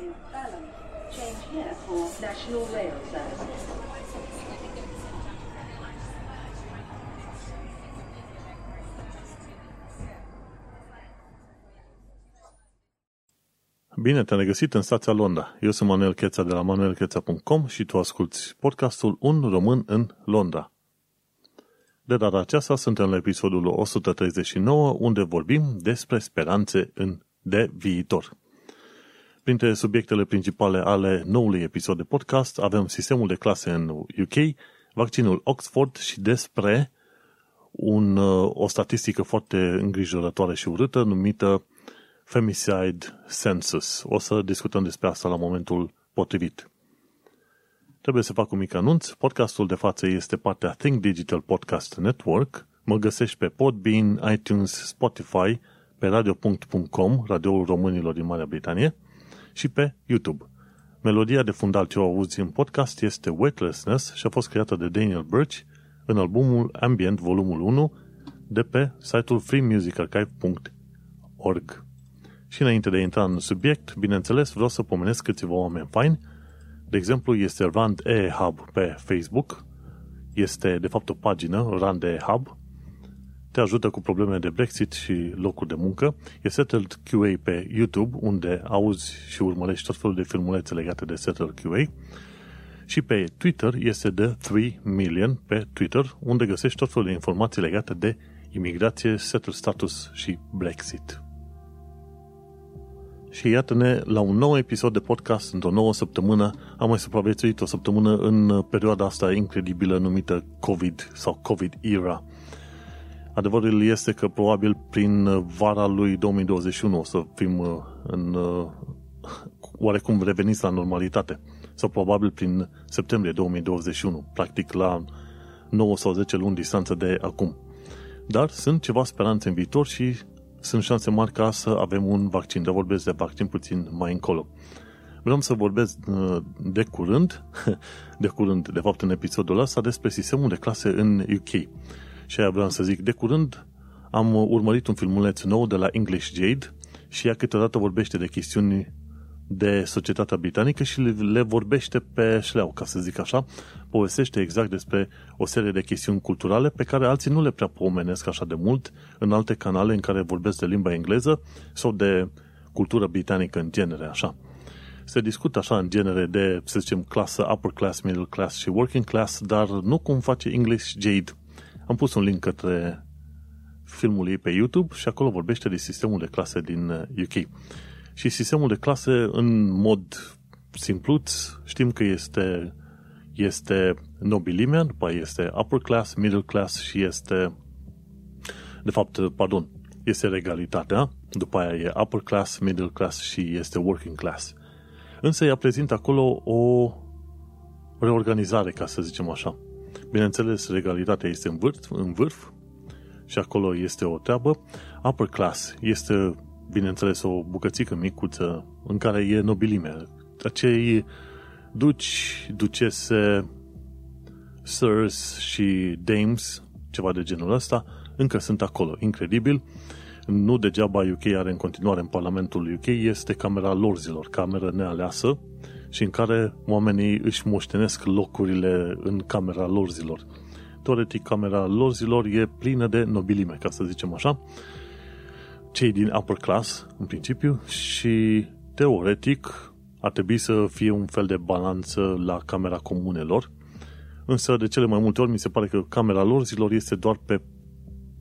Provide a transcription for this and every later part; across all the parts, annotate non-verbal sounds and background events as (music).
is Balham. Change here for National Rail Service. Bine te-am regăsit în stația Londra. Eu sunt Manuel Cheța de la manuelcheța.com și tu asculti podcastul Un român în Londra. De data aceasta suntem la episodul 139 unde vorbim despre speranțe în de viitor. Printre subiectele principale ale noului episod de podcast avem sistemul de clase în UK, vaccinul Oxford și despre un, o statistică foarte îngrijorătoare și urâtă numită Femicide Census. O să discutăm despre asta la momentul potrivit. Trebuie să fac un mic anunț. Podcastul de față este partea Think Digital Podcast Network. Mă găsești pe Podbean, iTunes, Spotify, pe radio.com, radioul românilor din Marea Britanie, și pe YouTube. Melodia de fundal ce o auzi în podcast este Weightlessness și a fost creată de Daniel Birch în albumul Ambient volumul 1 de pe site-ul freemusicarchive.org. Și înainte de a intra în subiect, bineînțeles, vreau să pomenesc câțiva oameni faini. De exemplu, este Rand E Hub pe Facebook. Este, de fapt, o pagină, Rand E Hub. Te ajută cu probleme de Brexit și locuri de muncă. E Settled QA pe YouTube, unde auzi și urmărești tot felul de filmulețe legate de Settled QA. Și pe Twitter este de 3 Million pe Twitter, unde găsești tot felul de informații legate de imigrație, settled status și Brexit. Și iată-ne la un nou episod de podcast într-o nouă săptămână. Am mai supraviețuit o săptămână în perioada asta incredibilă numită COVID sau COVID era. Adevărul este că probabil prin vara lui 2021 o să fim uh, în uh, oarecum reveniți la normalitate. Sau probabil prin septembrie 2021, practic la 9 sau 10 luni distanță de acum. Dar sunt ceva speranțe în viitor și sunt șanse mari ca să avem un vaccin. Dar vorbesc de vaccin puțin mai încolo. Vreau să vorbesc uh, de curând, (laughs) de curând, de fapt în episodul ăsta, despre sistemul de clase în UK. Și aia vreau să zic, de curând am urmărit un filmuleț nou de la English Jade și ea câteodată vorbește de chestiuni de societatea britanică și le vorbește pe șleau, ca să zic așa, povestește exact despre o serie de chestiuni culturale pe care alții nu le prea pomenesc așa de mult în alte canale în care vorbesc de limba engleză sau de cultură britanică în genere, așa. Se discută așa în genere de, să zicem, clasă upper class, middle class și working class, dar nu cum face English Jade. Am pus un link către filmul ei pe YouTube și acolo vorbește de sistemul de clase din UK. Și sistemul de clase, în mod simpluț, știm că este, este nobilimea, după este upper class, middle class și este, de fapt, pardon, este regalitatea, după aia e upper class, middle class și este working class. Însă ea prezintă acolo o reorganizare, ca să zicem așa. Bineînțeles, regalitatea este în vârf, în vârf și acolo este o treabă. Upper class este bineînțeles, o bucățică micuță în care e nobilime. Acei duci, ducese, sirs și dames, ceva de genul ăsta, încă sunt acolo. Incredibil. Nu degeaba UK are în continuare în Parlamentul UK, este Camera Lorzilor, cameră nealeasă și în care oamenii își moștenesc locurile în Camera Lorzilor. Teoretic, Camera Lorzilor e plină de nobilime, ca să zicem așa, cei din upper class, în principiu, și teoretic ar trebui să fie un fel de balanță la camera comunelor, însă de cele mai multe ori mi se pare că camera lor zilor este doar pe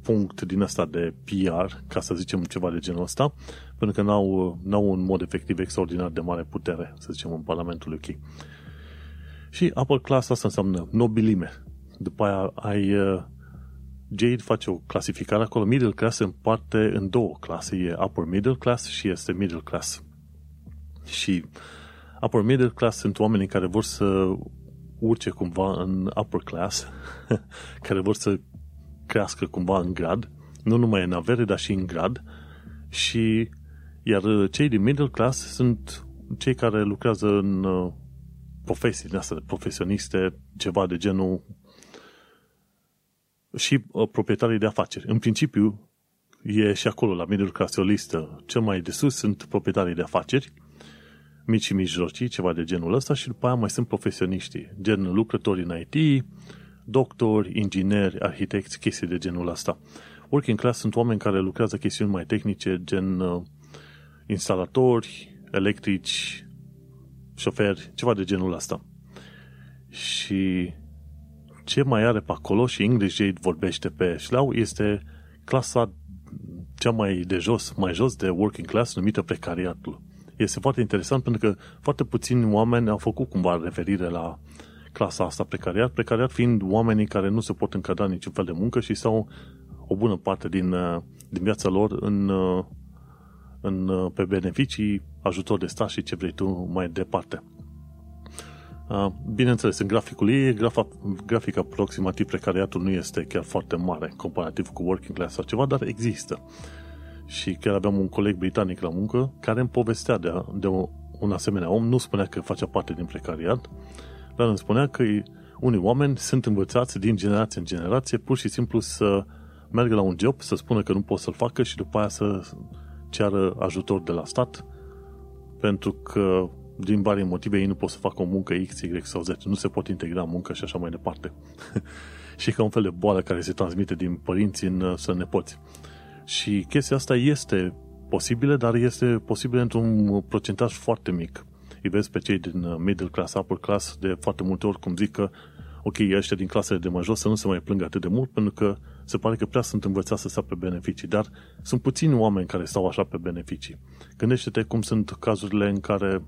punct din asta de PR, ca să zicem ceva de genul ăsta, pentru că n-au, n-au un mod efectiv extraordinar de mare putere, să zicem, în Parlamentul UK. Și upper class asta înseamnă nobilime. După aia ai uh, Jade face o clasificare acolo. Middle class se împarte în două clase. E upper middle class și este middle class. Și upper middle class sunt oamenii care vor să urce cumva în upper class, (laughs) care vor să crească cumva în grad, nu numai în avere, dar și în grad. Și iar cei din middle class sunt cei care lucrează în uh, profesii din astea, profesioniste, ceva de genul și uh, proprietarii de afaceri. În principiu, e și acolo, la middle class, o listă. Cel mai de sus sunt proprietarii de afaceri, mici și mijlocii, ceva de genul ăsta și după aia mai sunt profesioniștii, gen lucrători în IT, doctori, ingineri, arhitecți, chestii de genul ăsta. Working class sunt oameni care lucrează chestiuni mai tehnice, gen uh, instalatori, electrici, șoferi, ceva de genul ăsta. Și ce mai are pe acolo și English Jade vorbește pe șleau este clasa cea mai de jos, mai jos de working class numită precariatul. Este foarte interesant pentru că foarte puțini oameni au făcut cumva referire la clasa asta precariat, precariat fiind oamenii care nu se pot încadra niciun fel de muncă și sau o bună parte din, uh, din viața lor în, uh, în, uh, pe beneficii, ajutor de stat și ce vrei tu mai departe. Bineînțeles, în graficul ei, grafa, grafic aproximativ precariatul nu este chiar foarte mare comparativ cu working class sau ceva, dar există. Și chiar aveam un coleg britanic la muncă care îmi povestea de, de un asemenea om, nu spunea că face parte din precariat, dar îmi spunea că unii oameni sunt învățați din generație în generație pur și simplu să meargă la un job, să spună că nu pot să-l facă și după aia să ceară ajutor de la stat pentru că din vari motive ei nu pot să facă o muncă X, Y sau Z, nu se pot integra în muncă și așa mai departe. (laughs) și ca un fel de boală care se transmite din părinți în uh, să nepoți. Și chestia asta este posibilă, dar este posibilă într-un procentaj foarte mic. Îi vezi pe cei din uh, middle class, upper class, de foarte multe ori cum zic că ok, ăștia din clasele de mai jos să nu se mai plângă atât de mult, pentru că se pare că prea sunt învățați să stea pe beneficii, dar sunt puțini oameni care stau așa pe beneficii. Gândește-te cum sunt cazurile în care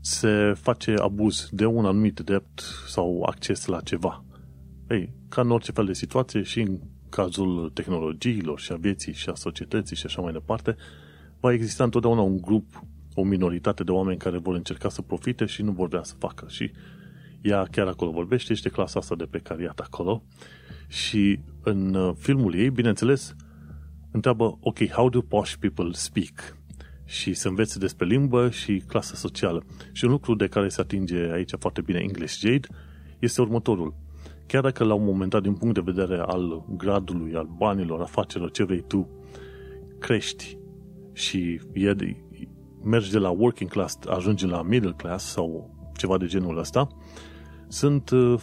se face abuz de un anumit drept sau acces la ceva. Ei, ca în orice fel de situație și în cazul tehnologiilor și a vieții și a societății și așa mai departe, va exista întotdeauna un grup, o minoritate de oameni care vor încerca să profite și nu vor vrea să facă. Și ea chiar acolo vorbește, este clasa asta de precariat acolo. Și în uh, filmul ei, bineînțeles, întreabă, ok, how do posh people speak? și să învețe despre limbă și clasă socială. Și un lucru de care se atinge aici foarte bine English Jade este următorul. Chiar dacă la un moment dat, din punct de vedere al gradului, al banilor, afacerilor, ce vrei tu, crești și e, mergi de la working class, ajungi la middle class sau ceva de genul ăsta, sunt uh,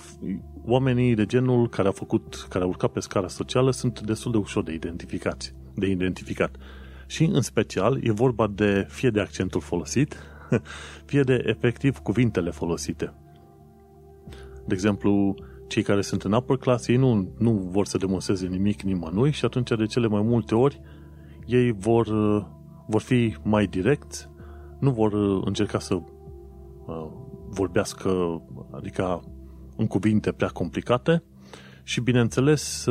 oamenii de genul care au făcut, care au urcat pe scara socială, sunt destul de ușor de identificați, de identificat și în special e vorba de fie de accentul folosit, (laughs) fie de efectiv cuvintele folosite. De exemplu, cei care sunt în upper class, ei nu, nu vor să demonstreze nimic nimănui și atunci de cele mai multe ori ei vor, vor fi mai direcți, nu vor încerca să uh, vorbească, adică în cuvinte prea complicate și, bineînțeles,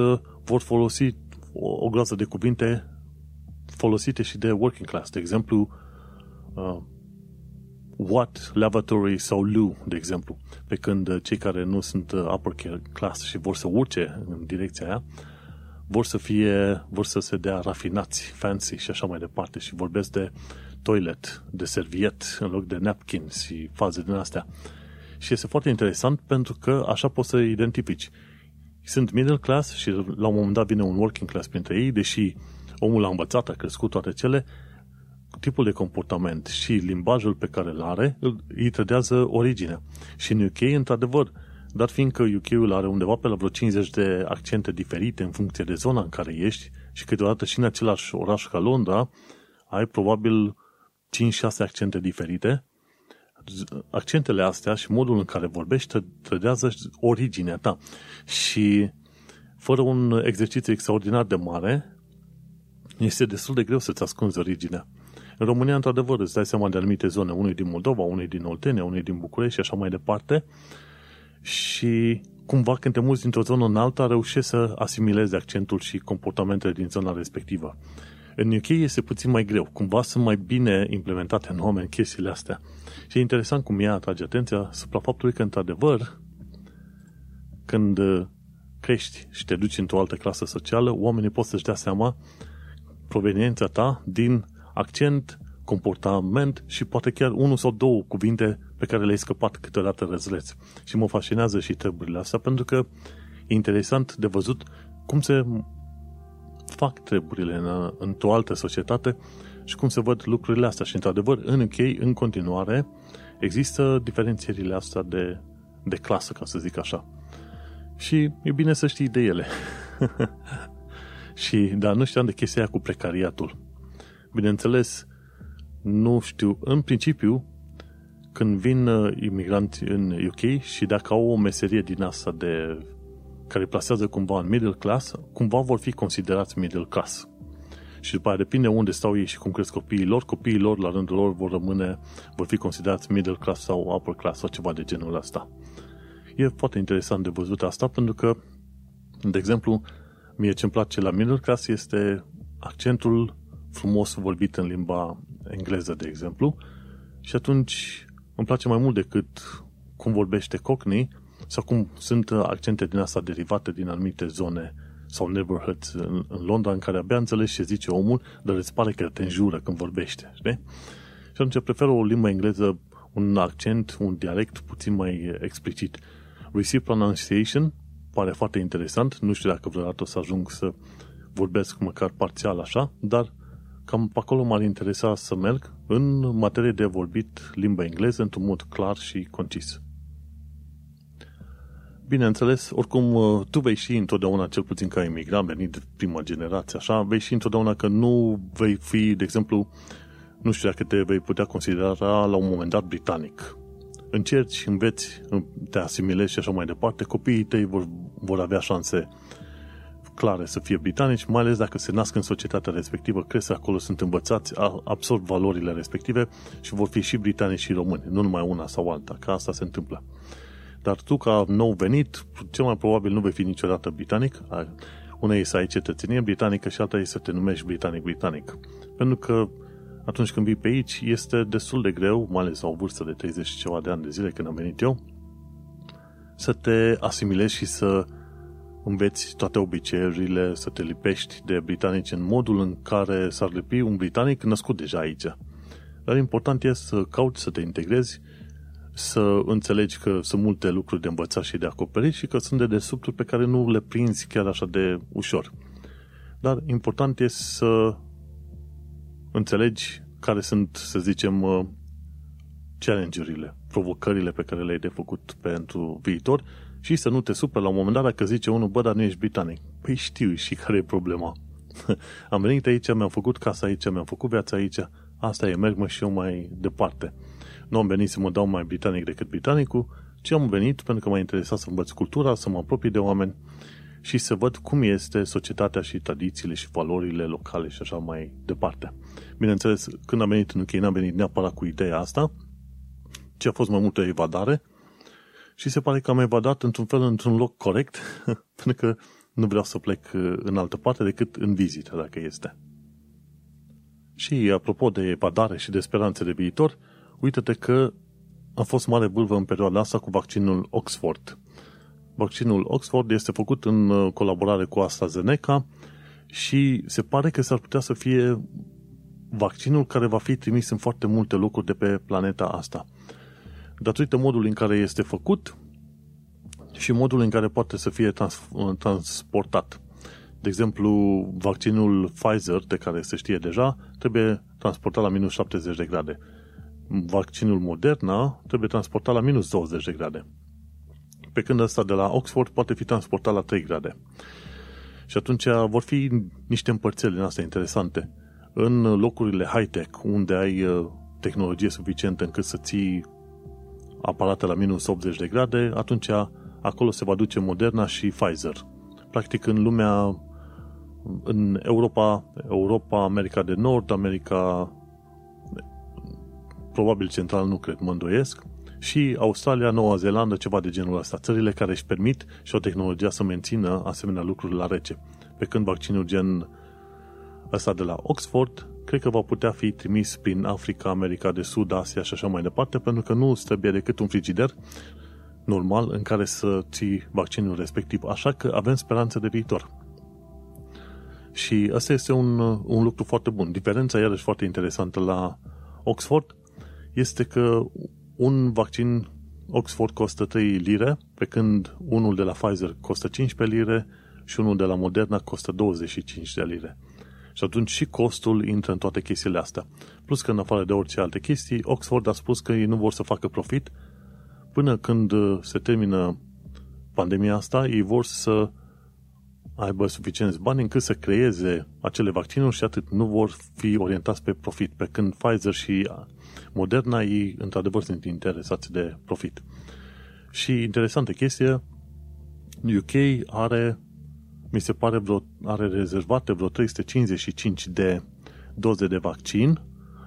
vor folosi o, o groază de cuvinte folosite și de working class. De exemplu, uh, what, lavatory sau lu, de exemplu. Pe când uh, cei care nu sunt uh, upper class și vor să urce în direcția aia, vor să fie, vor să se dea rafinați, fancy și așa mai departe și vorbesc de toilet, de serviet în loc de napkin și faze din astea. Și este foarte interesant pentru că așa poți să identifici. Sunt middle class și la un moment dat vine un working class printre ei, deși omul a învățat, a crescut toate cele, tipul de comportament și limbajul pe care îl are îi trădează originea. Și în UK, într-adevăr, dar fiindcă UK-ul are undeva pe la vreo 50 de accente diferite în funcție de zona în care ești și câteodată și în același oraș ca Londra, ai probabil 5-6 accente diferite, accentele astea și modul în care vorbești trădează originea ta. Și fără un exercițiu extraordinar de mare, este destul de greu să-ți ascunzi originea. În România, într-adevăr, îți dai seama de anumite zone, unui din Moldova, unui din Oltenia, unui din București și așa mai departe, și cumva când te muți dintr-o zonă în alta, reușești să asimilezi accentul și comportamentele din zona respectivă. În UK este puțin mai greu. Cumva sunt mai bine implementate în oameni chestiile astea. Și e interesant cum ea atrage atenția asupra faptului că, într-adevăr, când crești și te duci într-o altă clasă socială, oamenii pot să-și dea seama proveniența ta din accent, comportament și poate chiar unul sau două cuvinte pe care le-ai scăpat câteodată răzleți. Și mă fascinează și treburile astea pentru că e interesant de văzut cum se fac treburile în, într-o altă societate și cum se văd lucrurile astea. Și, într-adevăr, în UK, în continuare, există diferențierile astea de, de clasă, ca să zic așa. Și e bine să știi de ele. (laughs) și, dar nu știam de chestia cu precariatul. Bineînțeles, nu știu, în principiu, când vin uh, imigranți în UK și dacă au o meserie din asta de care plasează cumva în middle class, cumva vor fi considerați middle class. Și după aia depinde unde stau ei și cum cresc copiii lor, copiii lor la rândul lor vor rămâne, vor fi considerați middle class sau upper class sau ceva de genul ăsta. E foarte interesant de văzut asta pentru că, de exemplu, mie ce-mi place la middle class este accentul frumos vorbit în limba engleză, de exemplu, și atunci îmi place mai mult decât cum vorbește Cockney sau cum sunt accente din asta derivate din anumite zone sau neighborhoods în, în Londra în care abia înțelegi ce zice omul, dar îți pare că te înjură când vorbește, știi? Și atunci prefer o limbă engleză, un accent, un dialect puțin mai explicit. Receive pronunciation pare foarte interesant, nu știu dacă vreodată o să ajung să vorbesc măcar parțial așa, dar cam pe acolo m-ar interesa să merg în materie de vorbit limba engleză într-un mod clar și concis. Bineînțeles, oricum, uh, tu vei și întotdeauna, cel puțin ca imigrant, venit de prima generație, așa, vei și întotdeauna că nu vei fi, de exemplu, nu știu dacă te vei putea considera la un moment dat britanic. Încerci, înveți, te asimilezi și așa mai departe, copiii tăi vor, vor avea șanse clare să fie britanici, mai ales dacă se nasc în societatea respectivă, cresc acolo, sunt învățați, absorb valorile respective și vor fi și britanici și români, nu numai una sau alta, că asta se întâmplă. Dar tu, ca nou venit, cel mai probabil nu vei fi niciodată britanic. Una e să ai cetățenie britanică și alta e să te numești britanic-britanic. Pentru că atunci când vii pe aici, este destul de greu, mai ales la o vârstă de 30 și ceva de ani de zile când am venit eu, să te asimilezi și să înveți toate obiceiurile, să te lipești de britanici în modul în care s-ar lipi un britanic născut deja aici. Dar important este să cauți să te integrezi să înțelegi că sunt multe lucruri de învățat și de acoperit și că sunt de desubturi pe care nu le prinzi chiar așa de ușor. Dar important este să înțelegi care sunt, să zicem, uh, challenge-urile, provocările pe care le-ai de făcut pentru viitor și să nu te superi la un moment dat dacă zice unul, bă, dar nu ești britanic. Păi știu și (laughs) care e problema. Am venit aici, mi-am făcut casa aici, mi-am făcut viața aici, asta e, merg mă și eu mai departe. Nu am venit să mă dau mai britanic decât britanicul, ci am venit pentru că m-a interesat să învăț cultura, să mă apropii de oameni și să văd cum este societatea și tradițiile și valorile locale și așa mai departe. Bineînțeles, când am venit în UK, n-am venit neapărat cu ideea asta, ci a fost mai multă evadare și se pare că am evadat într-un fel, într-un loc corect, (laughs) pentru că nu vreau să plec în altă parte decât în vizită, dacă este. Și apropo de evadare și de speranțe de viitor, Uită-te că a fost mare bâlvă în perioada asta cu vaccinul Oxford. Vaccinul Oxford este făcut în uh, colaborare cu AstraZeneca și se pare că s-ar putea să fie vaccinul care va fi trimis în foarte multe locuri de pe planeta asta. Datorită modului în care este făcut și modul în care poate să fie trans- uh, transportat. De exemplu, vaccinul Pfizer, de care se știe deja, trebuie transportat la minus 70 de grade vaccinul Moderna trebuie transportat la minus 20 de grade. Pe când ăsta de la Oxford poate fi transportat la 3 grade. Și atunci vor fi niște împărțeli în astea interesante. În locurile high-tech, unde ai uh, tehnologie suficientă încât să ții aparate la minus 80 de grade, atunci acolo se va duce Moderna și Pfizer. Practic în lumea, în Europa, Europa, America de Nord, America probabil central nu cred, mă îndoiesc, și Australia, Noua Zeelandă, ceva de genul ăsta. Țările care își permit și o tehnologie să mențină asemenea lucruri la rece. Pe când vaccinul gen ăsta de la Oxford, cred că va putea fi trimis prin Africa, America de Sud, Asia și așa mai departe, pentru că nu îți trebuie decât un frigider normal în care să ții vaccinul respectiv. Așa că avem speranță de viitor. Și asta este un, un lucru foarte bun. Diferența iarăși foarte interesantă la Oxford este că un vaccin Oxford costă 3 lire, pe când unul de la Pfizer costă 15 lire și unul de la Moderna costă 25 de lire. Și atunci și costul intră în toate chestiile astea. Plus că în afară de orice alte chestii, Oxford a spus că ei nu vor să facă profit până când uh, se termină pandemia asta, ei vor să aibă suficienți bani încât să creeze acele vaccinuri și atât. Nu vor fi orientați pe profit, pe când Pfizer și Moderna, ei într-adevăr sunt interesați de profit. Și interesantă chestie, UK are, mi se pare, vreo, are rezervate vreo 355 de doze de vaccin,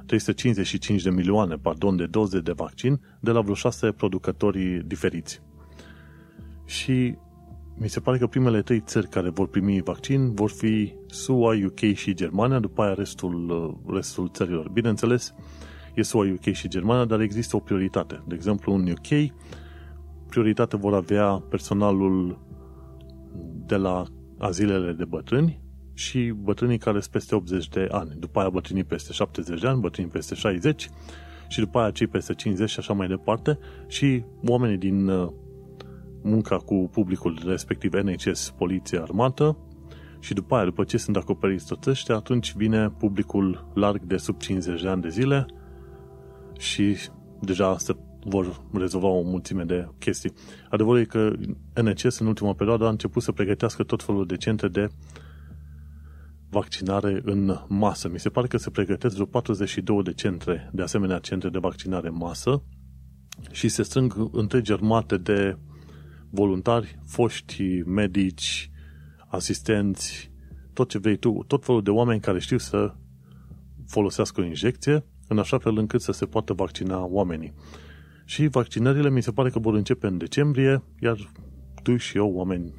355 de milioane, pardon, de doze de vaccin de la vreo șase producători diferiți. Și mi se pare că primele trei țări care vor primi vaccin vor fi SUA, UK și Germania, după aia restul, restul țărilor. Bineînțeles, e SUA, UK și Germania, dar există o prioritate. De exemplu, în UK, prioritate vor avea personalul de la azilele de bătrâni și bătrânii care sunt peste 80 de ani. După aia bătrânii peste 70 de ani, bătrânii peste 60 și după aia cei peste 50 și așa mai departe și oamenii din uh, munca cu publicul respectiv NHS, poliție, armată și după aia, după ce sunt acoperiți toți ăștia, atunci vine publicul larg de sub 50 de ani de zile și deja se vor rezolva o mulțime de chestii. Adevărul e că NHS în ultima perioadă a început să pregătească tot felul de centre de vaccinare în masă. Mi se pare că se pregătesc vreo 42 de centre, de asemenea centre de vaccinare în masă și se strâng întregi armate de voluntari, foști medici, asistenți, tot ce vrei tu, tot felul de oameni care știu să folosească o injecție, în așa fel încât să se poată vaccina oamenii. Și vaccinările mi se pare că vor începe în decembrie, iar tu și eu, oameni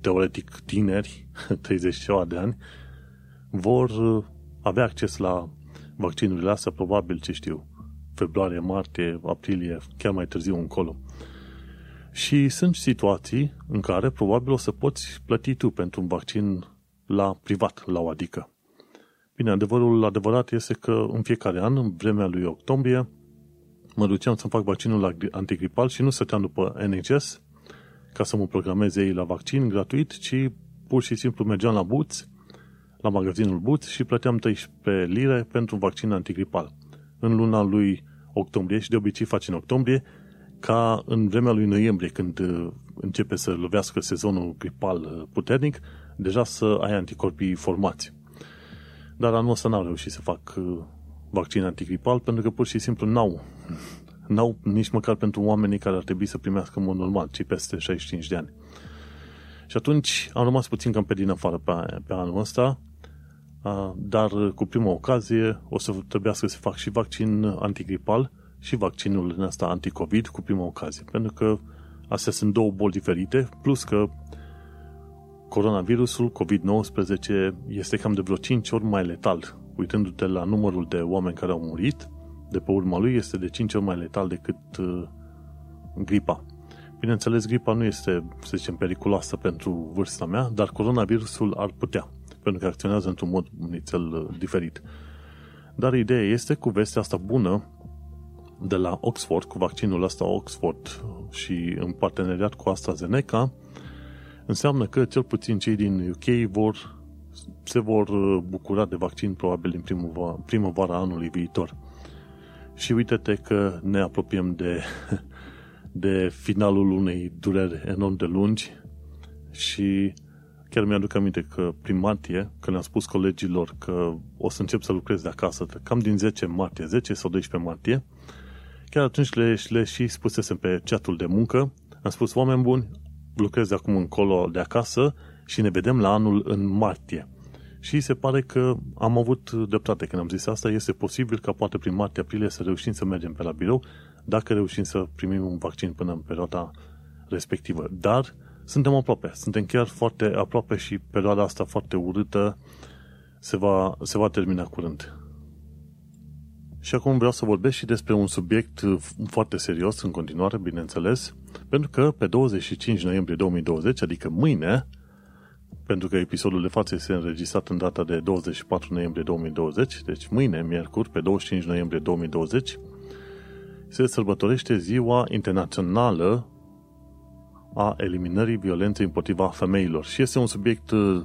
teoretic tineri, (laughs) 30 ceva de ani, vor avea acces la vaccinurile astea, probabil, ce știu, februarie, martie, aprilie, chiar mai târziu încolo. Și sunt situații în care probabil o să poți plăti tu pentru un vaccin la privat, la o adică. Bine, adevărul adevărat este că în fiecare an, în vremea lui octombrie, mă duceam să-mi fac vaccinul antigripal și nu stăteam după NHS ca să mă programeze ei la vaccin gratuit, ci pur și simplu mergeam la Boots, la magazinul Boots și plăteam 13 lire pentru un vaccin antigripal. În luna lui octombrie și de obicei faci în octombrie, ca în vremea lui noiembrie, când uh, începe să lovească sezonul gripal uh, puternic, deja să ai anticorpii formați. Dar anul ăsta n-au reușit să fac uh, vaccin antigripal pentru că pur și simplu n-au. N-au nici măcar pentru oamenii care ar trebui să primească în mod normal, ci peste 65 de ani. Și atunci am rămas puțin cam pe din afară pe, pe anul ăsta, dar cu prima ocazie o să trebuiască să fac și vaccin antigripal, și vaccinul în asta anticovid cu prima ocazie. Pentru că astea sunt două boli diferite, plus că coronavirusul COVID-19 este cam de vreo 5 ori mai letal. Uitându-te la numărul de oameni care au murit, de pe urma lui este de 5 ori mai letal decât uh, gripa. Bineînțeles, gripa nu este, să zicem, periculoasă pentru vârsta mea, dar coronavirusul ar putea, pentru că acționează într-un mod nițel uh, diferit. Dar ideea este, cu vestea asta bună, de la Oxford, cu vaccinul ăsta Oxford și în parteneriat cu AstraZeneca, înseamnă că cel puțin cei din UK vor, se vor bucura de vaccin probabil în primăvara, primăvara anului viitor. Și uite-te că ne apropiem de, (laughs) de finalul unei dureri enorm de lungi și chiar mi-aduc aminte că prin martie, când am spus colegilor că o să încep să lucrez de acasă, cam din 10 martie, 10 sau 12 martie, Chiar atunci le, le și spusesem pe chatul de muncă, am spus, oameni buni, lucrez de acum încolo de acasă și ne vedem la anul în martie. Și se pare că am avut dreptate când am zis asta, este posibil ca poate prin martie-aprilie să reușim să mergem pe la birou, dacă reușim să primim un vaccin până în perioada respectivă. Dar suntem aproape, suntem chiar foarte aproape și perioada asta foarte urâtă se va, se va termina curând. Și acum vreau să vorbesc și despre un subiect uh, foarte serios în continuare, bineînțeles, pentru că pe 25 noiembrie 2020, adică mâine, pentru că episodul de față este înregistrat în data de 24 noiembrie 2020, deci mâine, miercuri, pe 25 noiembrie 2020, se sărbătorește Ziua Internațională a Eliminării Violenței împotriva femeilor. Și este un subiect uh,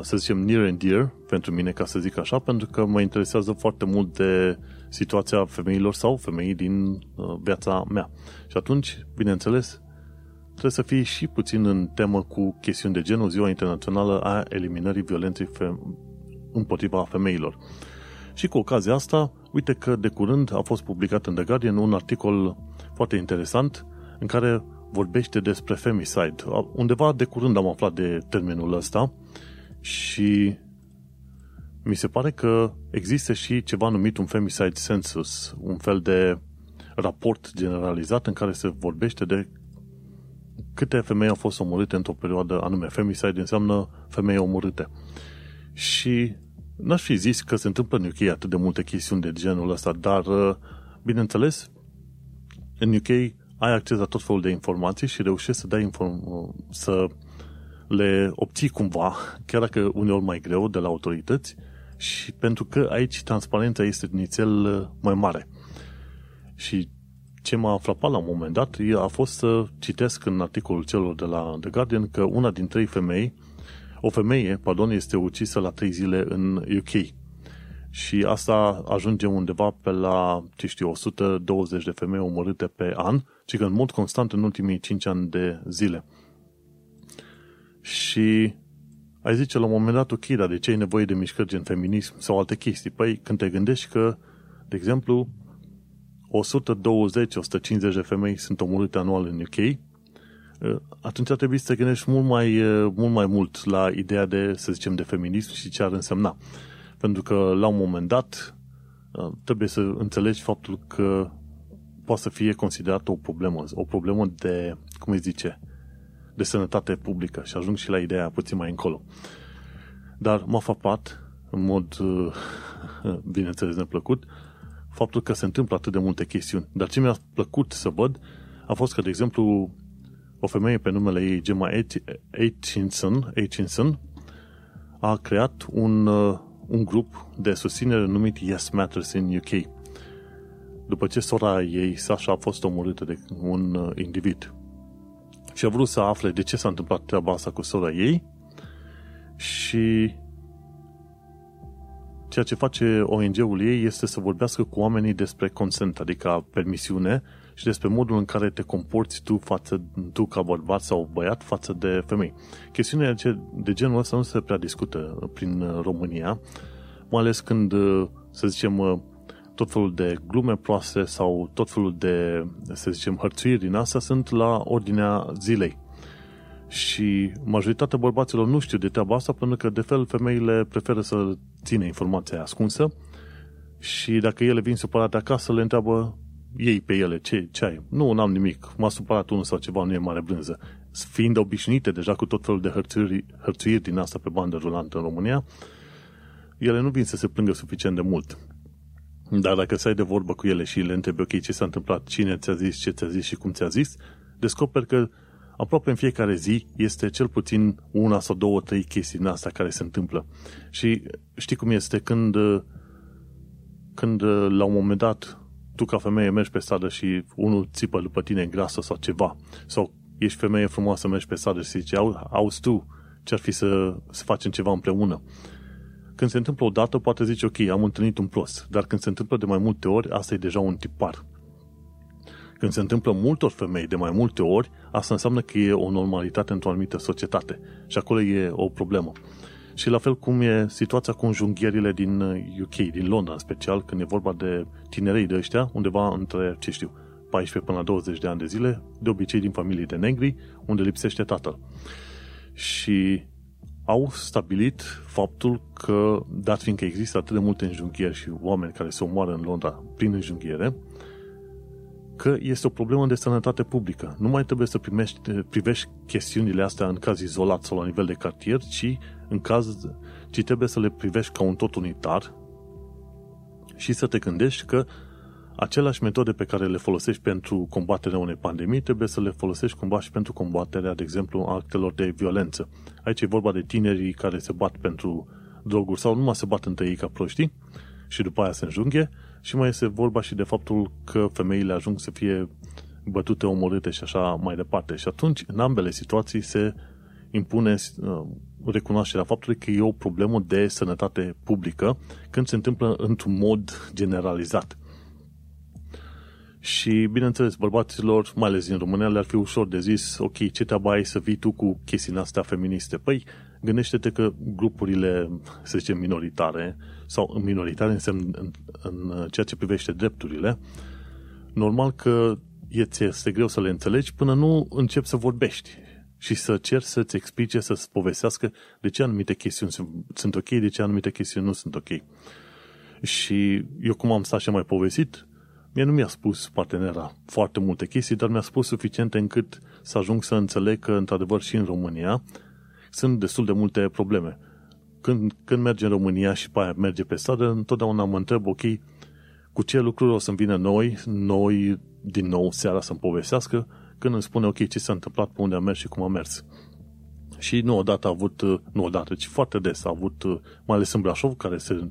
să zicem, near and dear pentru mine, ca să zic așa, pentru că mă interesează foarte mult de situația femeilor sau femeii din viața mea. Și atunci, bineînțeles, trebuie să fii și puțin în temă cu chestiuni de genul Ziua Internațională a Eliminării Violenței fe- împotriva femeilor. Și cu ocazia asta, uite că de curând a fost publicat în The Guardian un articol foarte interesant în care vorbește despre femicide. Undeva de curând am aflat de termenul ăsta și mi se pare că există și ceva numit un femicide census, un fel de raport generalizat în care se vorbește de câte femei au fost omorâte într-o perioadă anume. Femicide înseamnă femei omorâte. Și n-aș fi zis că se întâmplă în UK atât de multe chestiuni de genul ăsta, dar, uh, bineînțeles, în UK ai acces la tot felul de informații și reușești să dai inform- uh, să le obții cumva, chiar dacă uneori mai greu, de la autorități, și pentru că aici transparența este nițel uh, mai mare. Și ce m-a frapat la un moment dat a fost să citesc în articolul celor de la The Guardian că una din trei femei, o femeie, pardon, este ucisă la trei zile în UK. Și asta ajunge undeva pe la, ce știu, 120 de femei omorâte pe an, ci că în mod constant în ultimii 5 ani de zile. Și ai zice la un moment dat, ok, dar de ce ai nevoie de mișcări gen feminism sau alte chestii? Păi când te gândești că, de exemplu, 120-150 de femei sunt omorâte anual în UK, eh, atunci ar trebui să te gândești mult mai, eh, mult mai mult la ideea de, să zicem, de feminism și ce ar însemna. Pentru că, la un moment dat, eh, trebuie să înțelegi faptul că poate să fie considerată o problemă, o problemă de, cum îi zice, de sănătate publică și ajung și la ideea puțin mai încolo. Dar m-a fapat, în mod, (laughs) bineînțeles, neplăcut, faptul că se întâmplă atât de multe chestiuni. Dar ce mi-a plăcut să văd a fost că, de exemplu, o femeie pe numele ei, Gemma Aitchinson, Aitchinson a creat un, uh, un grup de susținere numit Yes Matters in UK. După ce sora ei, Sasha, a fost omorâtă de un uh, individ. Și a vrut să afle de ce s-a întâmplat treaba asta cu sora ei și ceea ce face ONG-ul ei este să vorbească cu oamenii despre consent, adică permisiune și despre modul în care te comporți tu, față, tu ca bărbat sau băiat față de femei. Chestiunea de genul ăsta nu se prea discută prin România, mai ales când, să zicem, tot felul de glume proaste sau tot felul de, să zicem, hărțuiri din asta sunt la ordinea zilei. Și majoritatea bărbaților nu știu de treaba asta pentru că de fel femeile preferă să ține informația ascunsă și dacă ele vin supărate acasă, le întreabă ei pe ele ce, ce ai. Nu, n-am nimic, m-a supărat unul sau ceva, nu e mare brânză. Fiind obișnuite deja cu tot felul de hărțuiri, hărțuiri din asta pe bandă rulantă în România, ele nu vin să se plângă suficient de mult. Dar dacă stai de vorbă cu ele și le întrebi, ok, ce s-a întâmplat, cine ți-a zis, ce ți-a zis și cum ți-a zis, descoperi că aproape în fiecare zi este cel puțin una sau două, trei chestii din asta care se întâmplă. Și știi cum este când, când la un moment dat tu ca femeie mergi pe stradă și unul țipă după tine grasă sau ceva, sau ești femeie frumoasă, mergi pe stradă și zice, Au, auzi tu, ce ar fi să, să facem ceva împreună? Când se întâmplă o dată, poate zice, ok, am întâlnit un plus, dar când se întâmplă de mai multe ori, asta e deja un tipar. Când se întâmplă multor femei de mai multe ori, asta înseamnă că e o normalitate într-o anumită societate. Și acolo e o problemă. Și la fel cum e situația cu înjunghierile din UK, uh, din Londra în special, când e vorba de tinerei de ăștia, undeva între, ce știu, 14 până la 20 de ani de zile, de obicei din familii de negri, unde lipsește tatăl. Și au stabilit faptul că, dat fiindcă există atât de multe înjunghieri și oameni care se omoară în Londra prin înjunghiere, că este o problemă de sănătate publică. Nu mai trebuie să primești, privești chestiunile astea în caz izolat sau la nivel de cartier, ci, în caz, ci trebuie să le privești ca un tot unitar și să te gândești că aceleași metode pe care le folosești pentru combaterea unei pandemii trebuie să le folosești cumva și pentru combaterea, de exemplu, a actelor de violență. Aici e vorba de tinerii care se bat pentru droguri sau numai se bat între ei ca proștii și după aia se înjunghe, și mai este vorba și de faptul că femeile ajung să fie bătute, omorâte și așa mai departe. Și atunci, în ambele situații, se impune uh, recunoașterea faptului că e o problemă de sănătate publică când se întâmplă într-un mod generalizat. Și, bineînțeles, bărbaților, mai ales din România, le-ar fi ușor de zis, ok, ce te ai să vii tu cu chestiile astea feministe? Păi, gândește-te că grupurile, să zicem, minoritare, sau minoritare înseamnă în, în ceea ce privește drepturile, normal că e, ți este greu să le înțelegi până nu începi să vorbești și să cer să-ți explice, să-ți povestească de ce anumite chestiuni sunt ok, de ce anumite chestiuni nu sunt ok. Și eu cum am stat și mai povestit, Mie nu mi-a spus partenera foarte multe chestii, dar mi-a spus suficiente încât să ajung să înțeleg că, într-adevăr, și în România sunt destul de multe probleme. Când, când merge în România și pe aia merge pe stradă, întotdeauna mă întreb, ok, cu ce lucruri o să-mi vină noi, noi din nou seara să-mi povestească, când îmi spune, ok, ce s-a întâmplat, pe unde am mers și cum am mers. Și nu odată a avut, nu odată, ci foarte des a avut, mai ales în Brașov, care se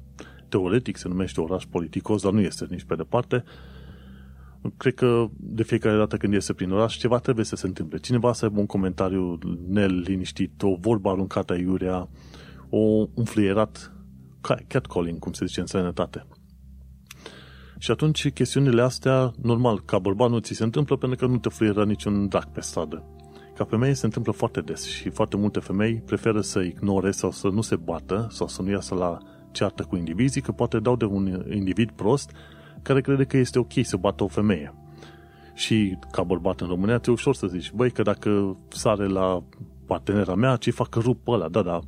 teoretic se numește oraș politicos, dar nu este nici pe departe, cred că de fiecare dată când iese prin oraș, ceva trebuie să se întâmple. Cineva să aibă un comentariu neliniștit, o vorbă aruncată iurea, o, un fluierat, catcalling, cum se zice în sănătate. Și atunci chestiunile astea, normal, ca bărbat nu ți se întâmplă pentru că nu te fluieră niciun drac pe stradă. Ca femeie se întâmplă foarte des și foarte multe femei preferă să ignore sau să nu se bată sau să nu iasă la ceartă cu indivizii, că poate dau de un individ prost care crede că este ok să bată o femeie. Și ca bărbat în România, ți ușor să zici, băi, că dacă sare la partenera mea, ce fac că rup pe ăla? Da, da,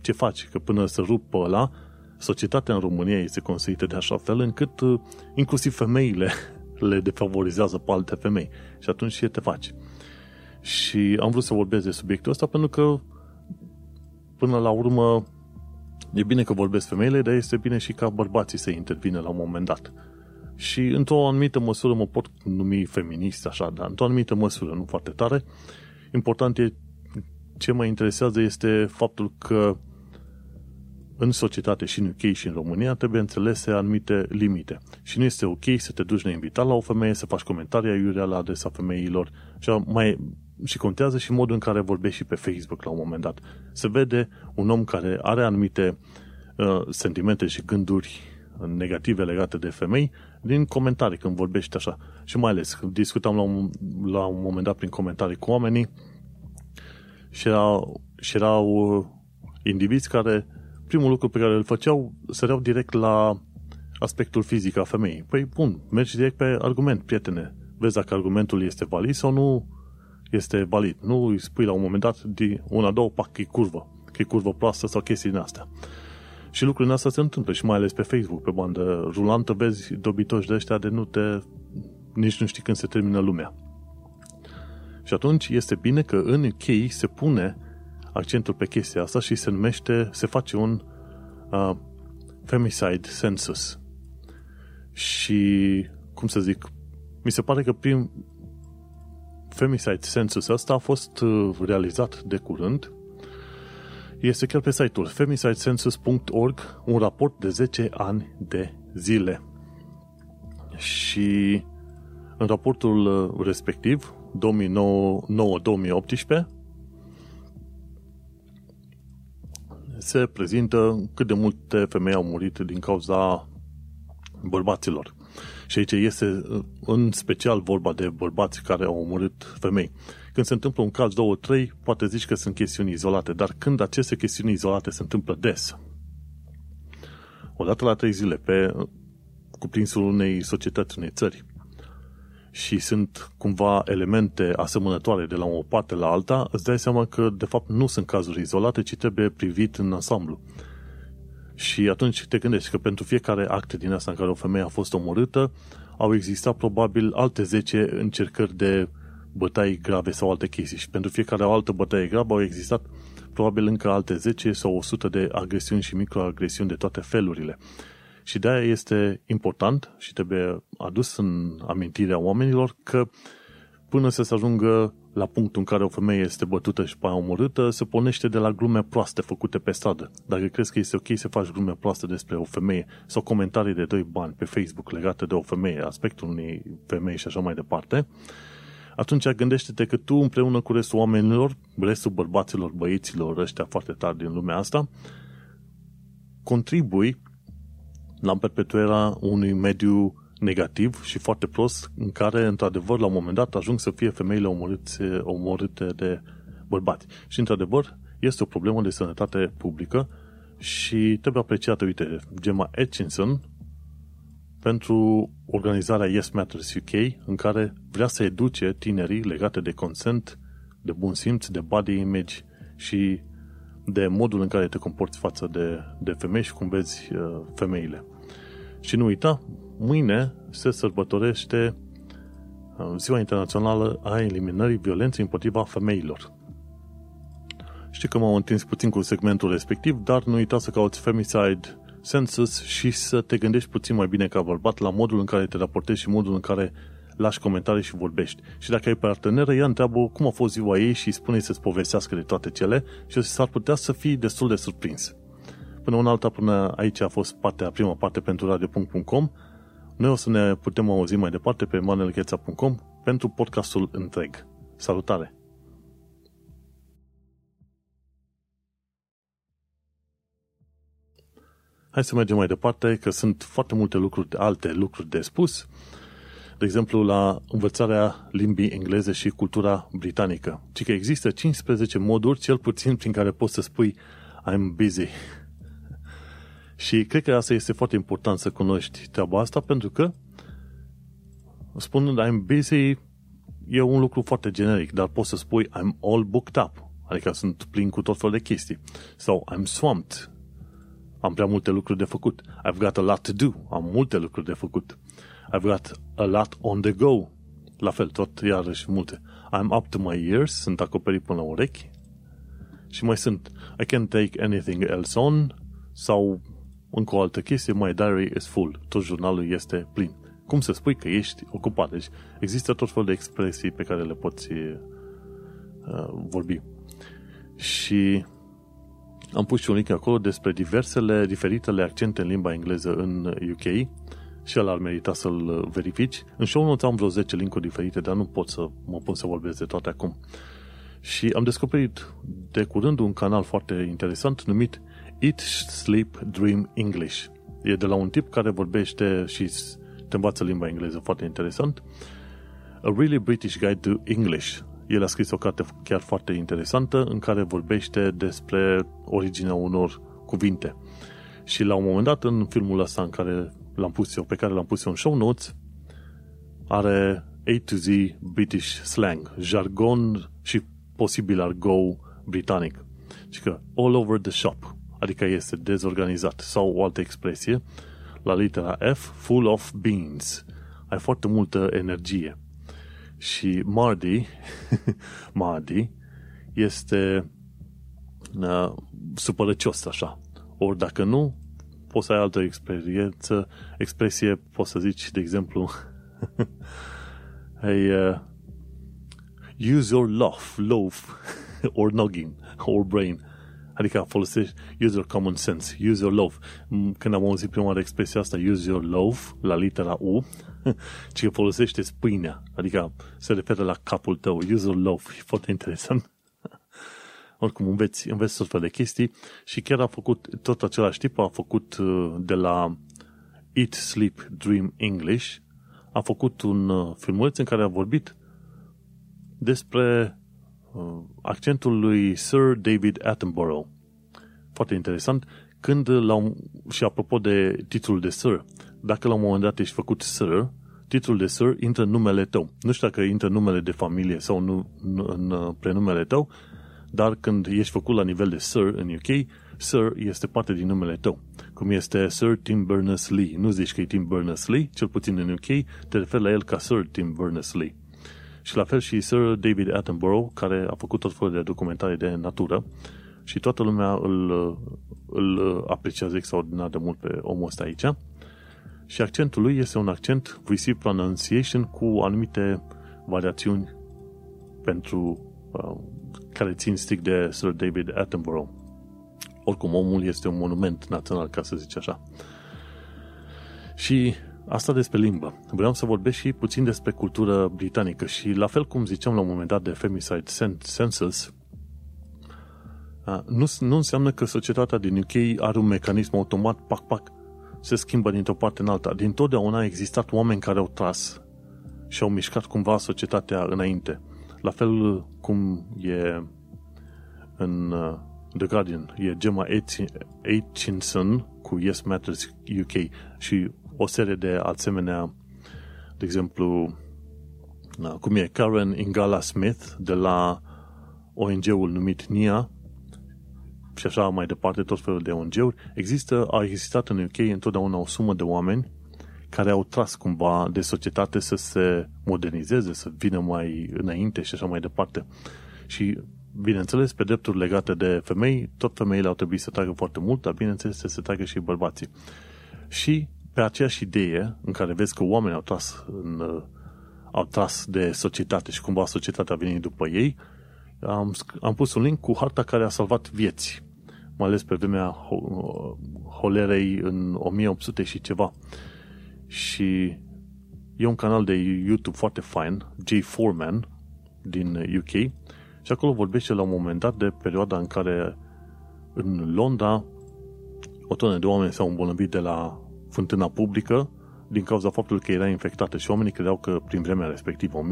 ce faci? Că până să rup pe ăla, societatea în România este construită de așa fel încât uh, inclusiv femeile (laughs) le defavorizează pe alte femei. Și atunci ce te faci? Și am vrut să vorbesc de subiectul ăsta pentru că până la urmă E bine că vorbesc femeile, dar este bine și ca bărbații să intervină la un moment dat. Și într-o anumită măsură mă pot numi feminist, așa, dar într-o anumită măsură, nu foarte tare. Important e, ce mă interesează este faptul că în societate și în UK și în România trebuie înțelese anumite limite. Și nu este ok să te duci neinvitat la o femeie, să faci comentarii aiurea la adresa femeilor și mai și contează și modul în care vorbești și pe Facebook la un moment dat. Se vede un om care are anumite uh, sentimente și gânduri negative legate de femei din comentarii când vorbești așa. Și mai ales când discutam la un, la un moment dat prin comentarii cu oamenii și erau, și erau uh, indivizi care primul lucru pe care îl făceau săreau direct la aspectul fizic a femeii. Păi bun, mergi direct pe argument, prietene. Vezi dacă argumentul este valid sau nu este valid. Nu îi spui la un moment dat de una, două, pac, că e curvă, că e curvă proastă sau chestii din astea. Și lucrurile astea se întâmplă și mai ales pe Facebook, pe bandă rulantă, vezi dobitoși de ăștia de nu te... nici nu știi când se termină lumea. Și atunci este bine că în UK se pune accentul pe chestia asta și se numește, se face un uh, femicide census. Și, cum să zic, mi se pare că prim, Femicide Census ăsta a fost uh, realizat de curând. Este chiar pe site-ul femicidecensus.org un raport de 10 ani de zile. Și în raportul uh, respectiv, 2009-2018, se prezintă cât de multe femei au murit din cauza bărbaților. Și aici este în special vorba de bărbați care au omorât femei. Când se întâmplă un caz, două, trei, poate zici că sunt chestiuni izolate, dar când aceste chestiuni izolate se întâmplă des, odată la trei zile, pe cuprinsul unei societăți, unei țări, și sunt cumva elemente asemănătoare de la o parte la alta, îți dai seama că de fapt nu sunt cazuri izolate, ci trebuie privit în ansamblu. Și atunci te gândești că pentru fiecare act din asta în care o femeie a fost omorâtă, au existat probabil alte 10 încercări de bătaie grave sau alte chestii. Și pentru fiecare o altă bătaie gravă au existat probabil încă alte 10 sau 100 de agresiuni și microagresiuni de toate felurile. Și de-aia este important și trebuie adus în amintirea oamenilor că până să se ajungă la punctul în care o femeie este bătută și pe omorâtă, se pornește de la glume proaste făcute pe stradă. Dacă crezi că este ok să faci glume proaste despre o femeie sau comentarii de doi bani pe Facebook legate de o femeie, aspectul unei femei și așa mai departe, atunci gândește-te că tu împreună cu restul oamenilor, restul bărbaților, băieților, ăștia foarte tari din lumea asta, contribui la perpetuarea unui mediu negativ și foarte prost, în care, într-adevăr, la un moment dat ajung să fie femeile omorâte, omorâte de bărbați. Și, într-adevăr, este o problemă de sănătate publică și trebuie apreciată, uite, Gemma Atkinson, pentru organizarea Yes Matters UK, în care vrea să educe tinerii legate de consent, de bun simț, de body image și de modul în care te comporți față de, de femei și cum vezi uh, femeile. Și nu uita, mâine se sărbătorește uh, Ziua Internațională a Eliminării Violenței împotriva femeilor. Știi că m-am întins puțin cu segmentul respectiv, dar nu uita să cauți Femicide Census și să te gândești puțin mai bine ca bărbat la modul în care te raportezi și modul în care lași comentarii și vorbești. Și dacă ai parteneră, ea întreabă cum a fost ziua ei și spune să-ți povestească de toate cele și s-ar putea să fii destul de surprins. Până una alta, până aici a fost partea, prima parte pentru radio.com. Noi o să ne putem auzi mai departe pe manelcheța.com pentru podcastul întreg. Salutare! Hai să mergem mai departe, că sunt foarte multe lucruri, alte lucruri de spus. De exemplu, la învățarea limbii engleze și cultura britanică. Ci că există 15 moduri, cel puțin, prin care poți să spui I'm busy. Și cred că asta este foarte important să cunoști treaba asta, pentru că spunând I'm busy e un lucru foarte generic, dar poți să spui I'm all booked up, adică sunt plin cu tot felul de chestii. Sau I'm swamped, am prea multe lucruri de făcut. I've got a lot to do. Am multe lucruri de făcut. I've got a lot on the go. La fel, tot iarăși multe. I'm up to my ears. Sunt acoperit până la urechi. Și mai sunt I can't take anything else on sau încă o altă chestie, my diary is full. Tot jurnalul este plin. Cum să spui că ești ocupat? Deci există tot felul de expresii pe care le poți uh, vorbi. Și am pus și un link acolo despre diversele, diferitele accente în limba engleză în UK și el ar merita să-l verifici. În show notes am vreo 10 linkuri diferite, dar nu pot să mă pun să vorbesc de toate acum. Și am descoperit de curând un canal foarte interesant numit Eat, Sleep, Dream English. E de la un tip care vorbește și te învață limba engleză foarte interesant. A Really British Guide to English el a scris o carte chiar foarte interesantă în care vorbește despre originea unor cuvinte. Și la un moment dat, în filmul ăsta în care l-am pus eu, pe care l-am pus eu în show notes, are A to Z British slang, jargon și posibil argo britanic. Și că all over the shop, adică este dezorganizat. Sau o altă expresie, la litera F, full of beans. Ai foarte multă energie. Și Mardi, (laughs) Mardi este uh, supărăcios așa. Ori dacă nu, poți să ai altă experiență, expresie, poți să zici, de exemplu, (laughs) hey, uh, use your loaf, loaf, (laughs) or noggin, or brain. Adică folosești use your common sense, use your loaf. Când am auzit prima oară expresia asta, use your loaf, la litera U, (laughs) ci că folosește pâinea, adică se referă la capul tău, use your loaf, e foarte interesant. (laughs) Oricum, înveți, înveți tot fel de chestii. Și chiar a făcut, tot același tip a făcut uh, de la Eat, Sleep, Dream English, a făcut un uh, filmuleț în care a vorbit despre uh, accentul lui Sir David Attenborough. Foarte interesant. Când la un, și apropo de titlul de Sir, dacă la un moment dat ești făcut Sir, titlul de Sir intră în numele tău. Nu știu dacă intră numele de familie sau nu, în uh, prenumele tău, dar când ești făcut la nivel de Sir în UK, Sir este parte din numele tău. Cum este Sir Tim Berners-Lee. Nu zici că e Tim Berners-Lee, cel puțin în UK, te referi la el ca Sir Tim Berners-Lee. Și la fel și Sir David Attenborough, care a făcut tot felul de documentare de natură și toată lumea îl, îl apreciază extraordinar de mult pe omul ăsta aici. Și accentul lui este un accent receive pronunciation cu anumite variațiuni pentru uh, care țin strict de Sir David Attenborough. Oricum, omul este un monument național, ca să zic așa. Și Asta despre limbă. Vreau să vorbesc și puțin despre cultură britanică și la fel cum ziceam la un moment dat de Femicide Census, nu, nu înseamnă că societatea din UK are un mecanism automat, pac, pac, se schimbă dintr-o parte în alta. Din totdeauna a existat oameni care au tras și au mișcat cumva societatea înainte. La fel cum e în uh, The Guardian, e Gemma Aitchison cu Yes Matters UK și o serie de asemenea, de exemplu, cum e Karen Ingala Smith de la ONG-ul numit NIA și așa mai departe, tot felul de ONG-uri. Există, a existat în UK întotdeauna o sumă de oameni care au tras cumva de societate să se modernizeze, să vină mai înainte și așa mai departe. Și, bineînțeles, pe drepturi legate de femei, tot femeile au trebuit să tragă foarte mult, dar, bineînțeles, să se tragă și bărbații. Și pe aceeași idee, în care vezi că oamenii au tras, în, au tras de societate și cumva societatea a venit după ei, am, am pus un link cu harta care a salvat vieți, mai ales pe vremea holerei în 1800 și ceva. Și e un canal de YouTube foarte fain, J. Foreman, din UK, și acolo vorbește la un moment dat de perioada în care în Londra o tonă de oameni s-au îmbolnăvit de la fântâna publică din cauza faptului că era infectată și oamenii credeau că prin vremea respectivă, 1850-1890,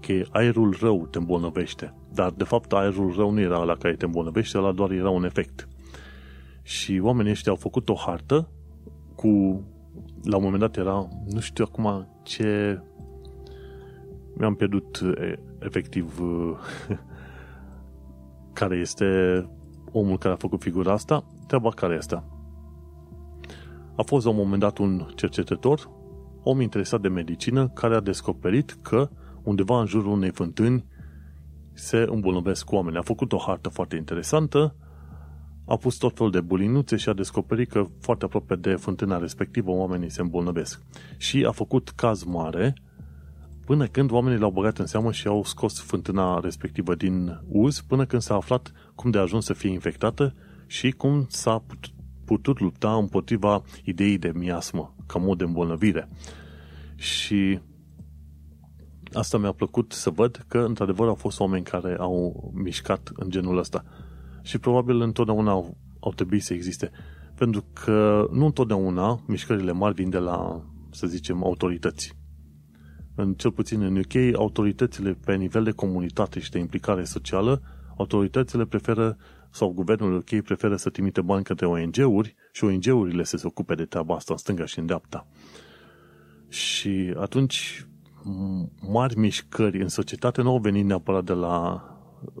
că aerul rău te îmbolnăvește. Dar, de fapt, aerul rău nu era la care te îmbolnăvește, ăla doar era un efect. Și oamenii ăștia au făcut o hartă cu, la un moment dat era, nu știu acum ce, mi-am pierdut efectiv (laughs) care este omul care a făcut figura asta, treaba care este. A fost la un moment dat un cercetător, om interesat de medicină, care a descoperit că undeva în jurul unei fântâni se îmbolnăvesc oameni. A făcut o hartă foarte interesantă, a pus tot felul de bulinuțe și a descoperit că foarte aproape de fântâna respectivă oamenii se îmbolnăvesc. Și a făcut caz mare până când oamenii l-au băgat în seamă și au scos fântâna respectivă din uz, până când s-a aflat cum de a ajuns să fie infectată și cum s-a putut lupta împotriva ideii de miasmă, ca mod de îmbolnăvire. Și asta mi-a plăcut să văd că, într-adevăr, au fost oameni care au mișcat în genul ăsta. Și probabil întotdeauna au, au trebuit să existe. Pentru că nu întotdeauna mișcările mari vin de la, să zicem, autorități. În cel puțin în UK, autoritățile pe nivel de comunitate și de implicare socială, autoritățile preferă sau guvernul UK preferă să trimite bani către ONG-uri și ONG-urile să se ocupe de treaba asta în stânga și în dreapta. Și atunci mari mișcări în societate nu au venit neapărat de la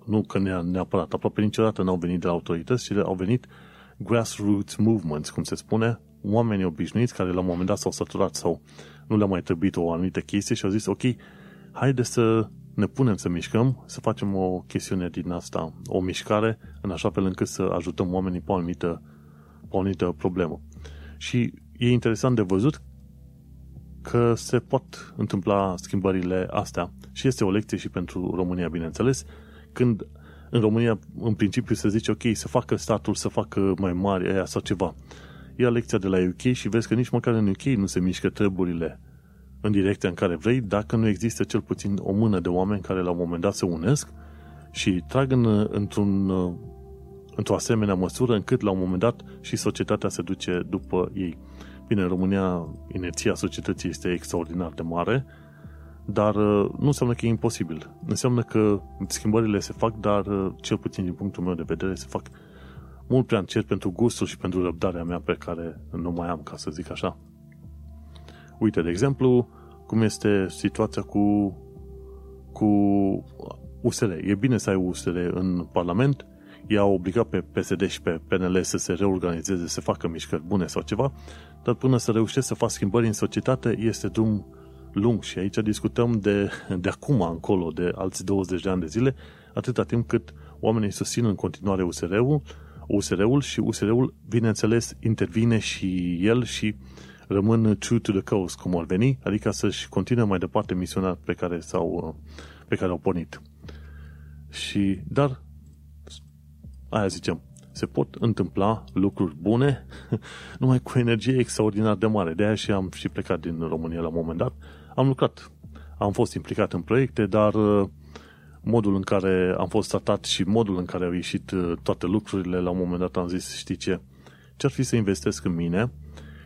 nu că neapărat, aproape niciodată n-au venit de la autorități, ci au venit grassroots movements, cum se spune, oameni obișnuiți care la un moment dat s-au săturat sau nu le-a mai trebuit o anumită chestie și au zis, ok, haide să ne punem să mișcăm, să facem o chestiune din asta, o mișcare, în așa fel încât să ajutăm oamenii pe o anumită, pe o anumită problemă. Și e interesant de văzut că se pot întâmpla schimbările astea și este o lecție și pentru România, bineînțeles, când în România, în principiu, se zice, ok, să facă statul, să facă mai mari aia sau ceva. Ia lecția de la UK și vezi că nici măcar în UK nu se mișcă treburile în direcția în care vrei, dacă nu există cel puțin o mână de oameni care la un moment dat se unesc și trag în, într-un, într-o asemenea măsură încât la un moment dat și societatea se duce după ei. Bine, în România inerția societății este extraordinar de mare, dar uh, nu înseamnă că e imposibil. Înseamnă că schimbările se fac, dar uh, cel puțin din punctul meu de vedere se fac mult prea încet pentru gustul și pentru răbdarea mea pe care nu mai am, ca să zic așa. Uite, de exemplu, cum este situația cu, cu USR. E bine să ai USR în Parlament, i-a obligat pe PSD și pe PNL să se reorganizeze, să facă mișcări bune sau ceva, dar până să reușești să faci schimbări în societate, este drum lung și aici discutăm de, de acum încolo, de alți 20 de ani de zile, atâta timp cât oamenii susțin în continuare USR-ul, USR-ul și USR-ul, bineînțeles, intervine și el și rămân true to the coast, cum ar veni, adică să-și continue mai departe misiunea pe care, s-au, pe care au pornit. Și, dar, aia zicem, se pot întâmpla lucruri bune (laughs) numai cu energie extraordinar de mare. De aia și am și plecat din România la un moment dat. Am lucrat, am fost implicat în proiecte, dar uh, modul în care am fost tratat și modul în care au ieșit uh, toate lucrurile, la un moment dat am zis, știi ce, ce ar fi să investesc în mine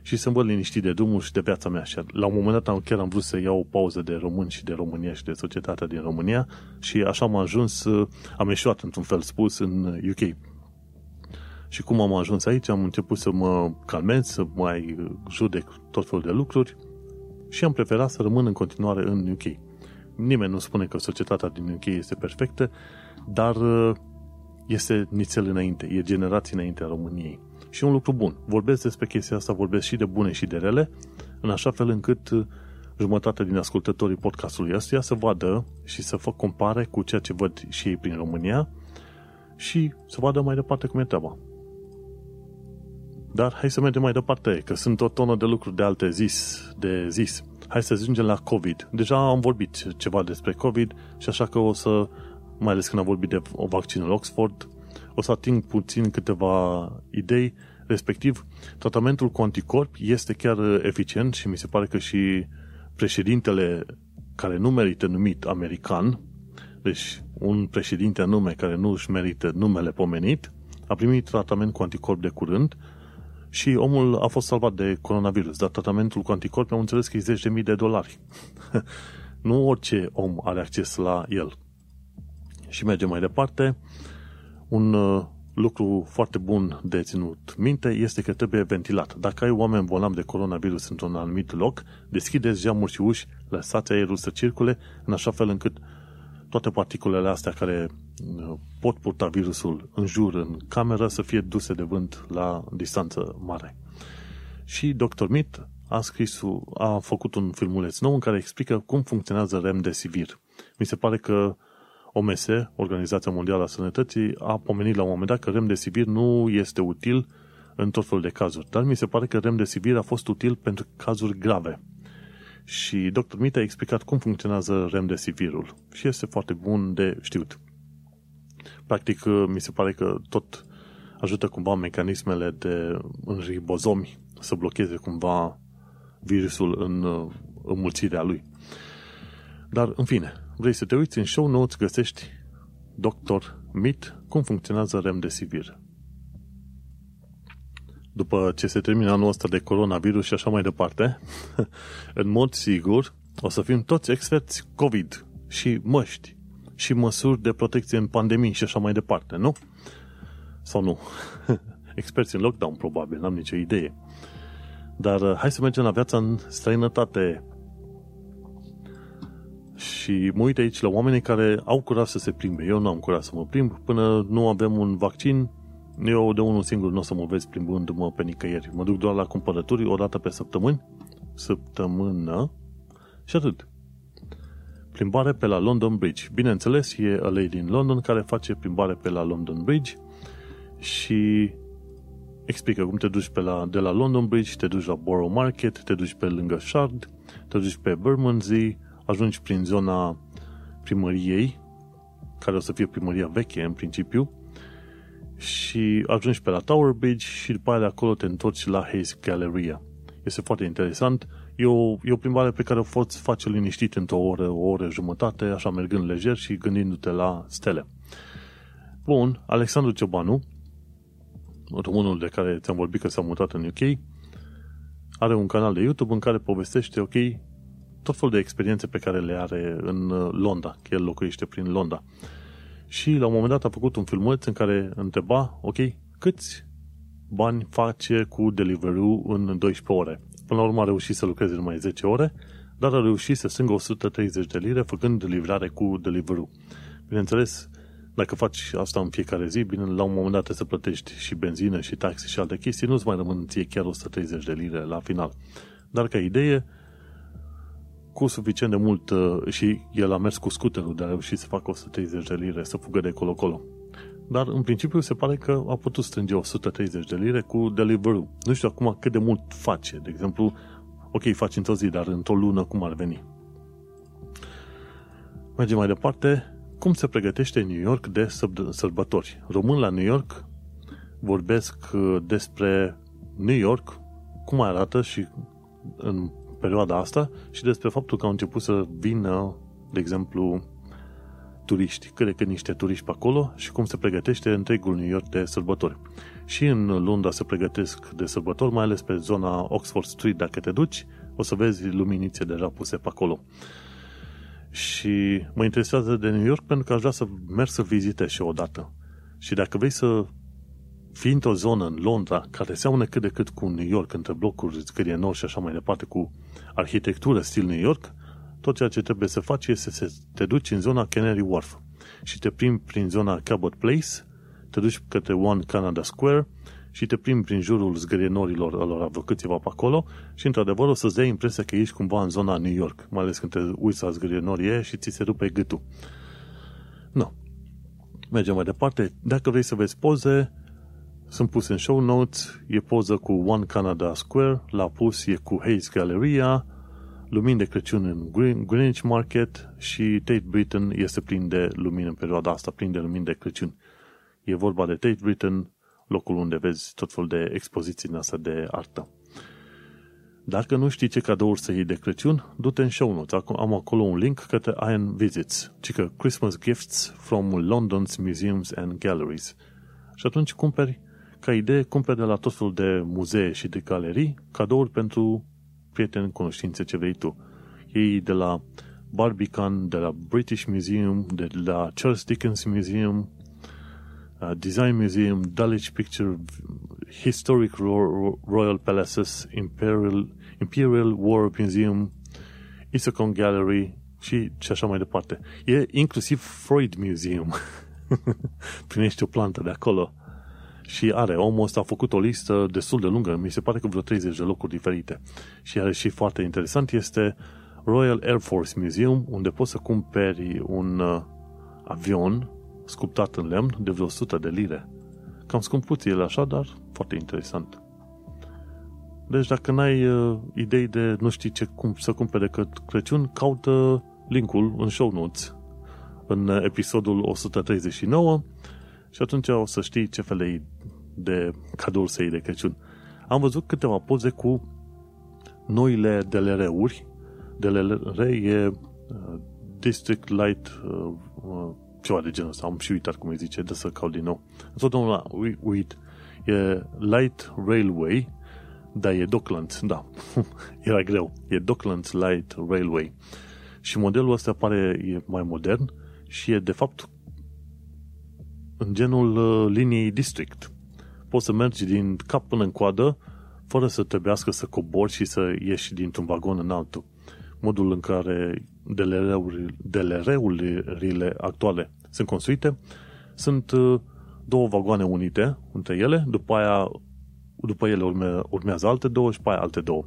și să-mi văd liniștit de drumul și de viața mea. Și la un moment dat chiar am vrut să iau o pauză de român și de România și de societatea din România și așa am ajuns, uh, am ieșuat într-un fel spus în UK. Și cum am ajuns aici, am început să mă calmez, să mai judec tot felul de lucruri și am preferat să rămân în continuare în UK. Nimeni nu spune că societatea din UK este perfectă, dar uh, este nițel înainte, e generații înainte a României. Și e un lucru bun. Vorbesc despre chestia asta, vorbesc și de bune și de rele, în așa fel încât uh, jumătate din ascultătorii podcastului ăstuia să vadă și să fac compare cu ceea ce văd și ei prin România și să vadă mai departe cum e treaba. Dar hai să mergem mai departe, că sunt o tonă de lucruri de alte zis, de zis. Hai să ajungem la COVID. Deja am vorbit ceva despre COVID și așa că o să, mai ales când am vorbit de vaccinul Oxford, o să ating puțin câteva idei, respectiv tratamentul cu anticorp este chiar eficient și mi se pare că și președintele care nu merită numit american, deci un președinte anume care nu își merită numele pomenit, a primit tratament cu anticorp de curând și omul a fost salvat de coronavirus, dar tratamentul cu anticorpi am înțeles că e 10.000 de dolari. (laughs) nu orice om are acces la el. Și mergem mai departe. Un uh, lucru foarte bun de ținut minte este că trebuie ventilat. Dacă ai oameni bolnavi de coronavirus într-un anumit loc, deschideți geamuri și uși, lăsați aerul să circule, în așa fel încât toate particulele astea care uh, pot purta virusul în jur, în cameră, să fie duse de vânt la distanță mare. Și Dr. Mit a scris, a făcut un filmuleț nou în care explică cum funcționează remdesivir. Mi se pare că OMS, Organizația Mondială a Sănătății, a pomenit la un moment dat că remdesivir nu este util în tot felul de cazuri, dar mi se pare că remdesivir a fost util pentru cazuri grave. Și Dr. Mit a explicat cum funcționează remdesivirul și este foarte bun de știut. Practic, mi se pare că tot ajută cumva mecanismele de în ribozomi să blocheze cumva virusul în înmulțirea lui. Dar, în fine, vrei să te uiți în show notes, găsești Dr. Mit, cum funcționează remdesivir. După ce se termină anul ăsta de coronavirus și așa mai departe, (laughs) în mod sigur, o să fim toți experți COVID și măști și măsuri de protecție în pandemii și așa mai departe, nu? Sau nu? (laughs) experți în lockdown, probabil, n-am nicio idee. Dar uh, hai să mergem la viața în străinătate. Și mă uit aici la oamenii care au curaj să se plimbe. Eu nu am curaj să mă plimb până nu avem un vaccin. Eu de unul singur nu o să mă vezi plimbându-mă pe nicăieri. Mă duc doar la cumpărături o dată pe săptămâni, săptămână și atât. Plimbare pe la London Bridge. Bineînțeles, e a lady din London care face plimbare pe la London Bridge și explică cum te duci pe la, de la London Bridge, te duci la Borough Market, te duci pe lângă Shard, te duci pe Bermondsey, ajungi prin zona primăriei, care o să fie primăria veche în principiu, și ajungi pe la Tower Bridge și după aia de acolo te întorci la Hayes Galleria. Este foarte interesant. E o, e o plimbare pe care o poți face liniștit într-o oră, o oră jumătate, așa mergând lejer și gândindu-te la stele. Bun, Alexandru Ciobanu, românul de care ți-am vorbit că s-a mutat în UK, are un canal de YouTube în care povestește, ok, tot felul de experiențe pe care le are în uh, Londra, că el locuiește prin Londra. Și la un moment dat a făcut un filmuleț în care întreba, ok, câți bani face cu Deliveroo în 12 ore? Până la urmă a reușit să lucreze numai 10 ore, dar a reușit să strângă 130 de lire făcând livrare cu Deliveroo. Bineînțeles, dacă faci asta în fiecare zi, bine, la un moment dat trebuie să plătești și benzină și taxe și alte chestii, nu-ți mai rămân ție chiar 130 de lire la final. Dar ca idee, cu suficient de mult uh, și el a mers cu scuterul de a reușit să facă 130 de lire, să fugă de colo-colo. Dar în principiu se pare că a putut strânge 130 de lire cu Deliveroo. Nu știu acum cât de mult face. De exemplu, ok, faci într-o zi, dar într-o lună cum ar veni? Mergem mai departe. Cum se pregătește New York de sărbători? Român la New York vorbesc uh, despre New York, cum arată și în perioada asta și despre faptul că au început să vină, de exemplu, turiști, cât de cât niște turiști pe acolo și cum se pregătește întregul New York de sărbători. Și în Londra se pregătesc de sărbători, mai ales pe zona Oxford Street, dacă te duci, o să vezi luminițe deja puse pe acolo. Și mă interesează de New York pentru că aș vrea să merg să vizitez și odată. Și dacă vrei să fii într-o zonă în Londra care seamănă cât de cât cu New York, între blocuri, scrie nord și așa mai departe, cu arhitectură stil New York, tot ceea ce trebuie să faci este să te duci în zona Canary Wharf și te plimbi prin zona Cabot Place, te duci către One Canada Square și te plimbi prin jurul zgârienorilor lor vreo câțiva pe acolo și într-adevăr o să-ți dai impresia că ești cumva în zona New York, mai ales când te uiți la zgârienorii și ți se rupe gâtul. Nu. Mergem mai departe. Dacă vrei să vezi poze, sunt puse în show notes, e poză cu One Canada Square, la pus e cu Hayes Galleria, lumini de Crăciun în Greenwich Market și Tate Britain este plin de lumini în perioada asta, plin de lumini de Crăciun. E vorba de Tate Britain, locul unde vezi tot felul de expoziții în asta de artă. Dacă nu știi ce cadouri să iei de Crăciun, du-te în show notes. Am acolo un link către Iron Visits, ci că Christmas Gifts from London's Museums and Galleries. Și atunci cumperi, ca idee, cumperi de la tot felul de muzee și de galerii cadouri pentru prieteni, cunoștințe, ce vrei tu. Ei de la Barbican, de la British Museum, de la Charles Dickens Museum, uh, Design Museum, Dulwich Picture, Historic Royal Palaces, Imperial, Imperial War Museum, Isacon Gallery și, și așa mai departe. E inclusiv Freud Museum. (laughs) Primești o plantă de acolo. Și are, omul ăsta a făcut o listă destul de lungă, mi se pare că vreo 30 de locuri diferite. Și are și foarte interesant, este Royal Air Force Museum, unde poți să cumperi un uh, avion sculptat în lemn de vreo 100 de lire. Cam scumpuț el așa, dar foarte interesant. Deci dacă n-ai uh, idei de nu știi ce cum să cumpere decât Crăciun, caută linkul în show notes în episodul 139 și atunci o să știi ce fel de, de cadouri să iei de Crăciun. Am văzut câteva poze cu noile DLR-uri. DLR e uh, District Light uh, uh, ceva de genul ăsta, am și uitat cum îi zice, de să caut din nou. Întotdeauna uit, e Light Railway, da, e Docklands, da, (laughs) era greu, e Docklands Light Railway. Și modelul ăsta pare e mai modern și e de fapt în genul uh, liniei District. Poți să mergi din cap până în coadă fără să trebuiască să cobori și să ieși dintr-un vagon în altul. Modul în care DLR-urile actuale sunt construite sunt uh, două vagoane unite între ele, după aia după ele urme, urmează alte două și pe aia alte două.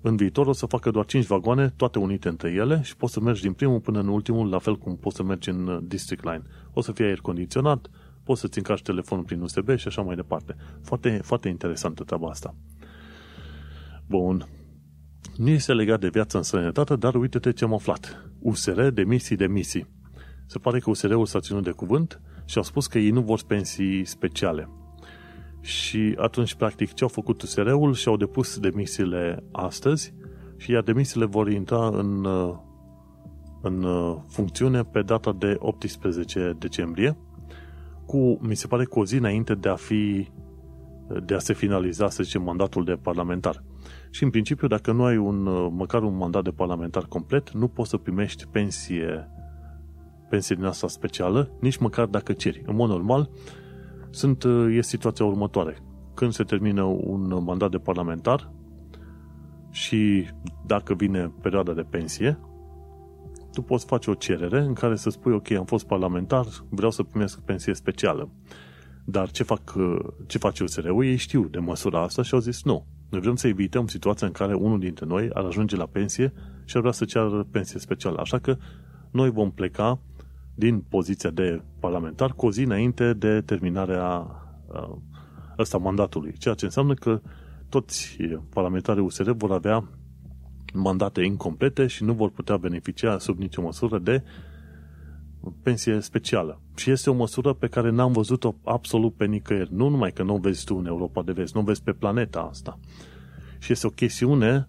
În viitor o să facă doar 5 vagoane, toate unite între ele și poți să mergi din primul până în ultimul, la fel cum poți să mergi în uh, District Line. O să fie aer condiționat, poți să-ți încarci telefonul prin USB și așa mai departe. Foarte, foarte interesantă treaba asta. Bun. Nu este legat de viața în sănătate, dar uite-te ce am aflat. USR demisii demisii. Se pare că USR-ul s-a ținut de cuvânt și au spus că ei nu vor pensii speciale. Și atunci, practic, ce au făcut USR-ul și au depus demisiile astăzi și iar demisiile vor intra în, în funcțiune pe data de 18 decembrie, cu, mi se pare, cu o zi înainte de a fi de a se finaliza, să zicem, mandatul de parlamentar. Și în principiu, dacă nu ai un, măcar un mandat de parlamentar complet, nu poți să primești pensie, pensie din asta specială, nici măcar dacă ceri. În mod normal, sunt, e situația următoare. Când se termină un mandat de parlamentar și dacă vine perioada de pensie, tu poți face o cerere în care să spui, ok, am fost parlamentar, vreau să primesc pensie specială. Dar ce, fac, ce face USR-ul? Ei știu de măsura asta și au zis nu. Noi vrem să evităm situația în care unul dintre noi ar ajunge la pensie și ar vrea să ceară pensie specială. Așa că noi vom pleca din poziția de parlamentar cu o zi înainte de terminarea ăsta mandatului. Ceea ce înseamnă că toți parlamentarii USR vor avea mandate incomplete și nu vor putea beneficia sub nicio măsură de pensie specială. Și este o măsură pe care n-am văzut-o absolut pe nicăieri. Nu numai că nu o vezi tu în Europa de vest, nu o vezi pe planeta asta. Și este o chestiune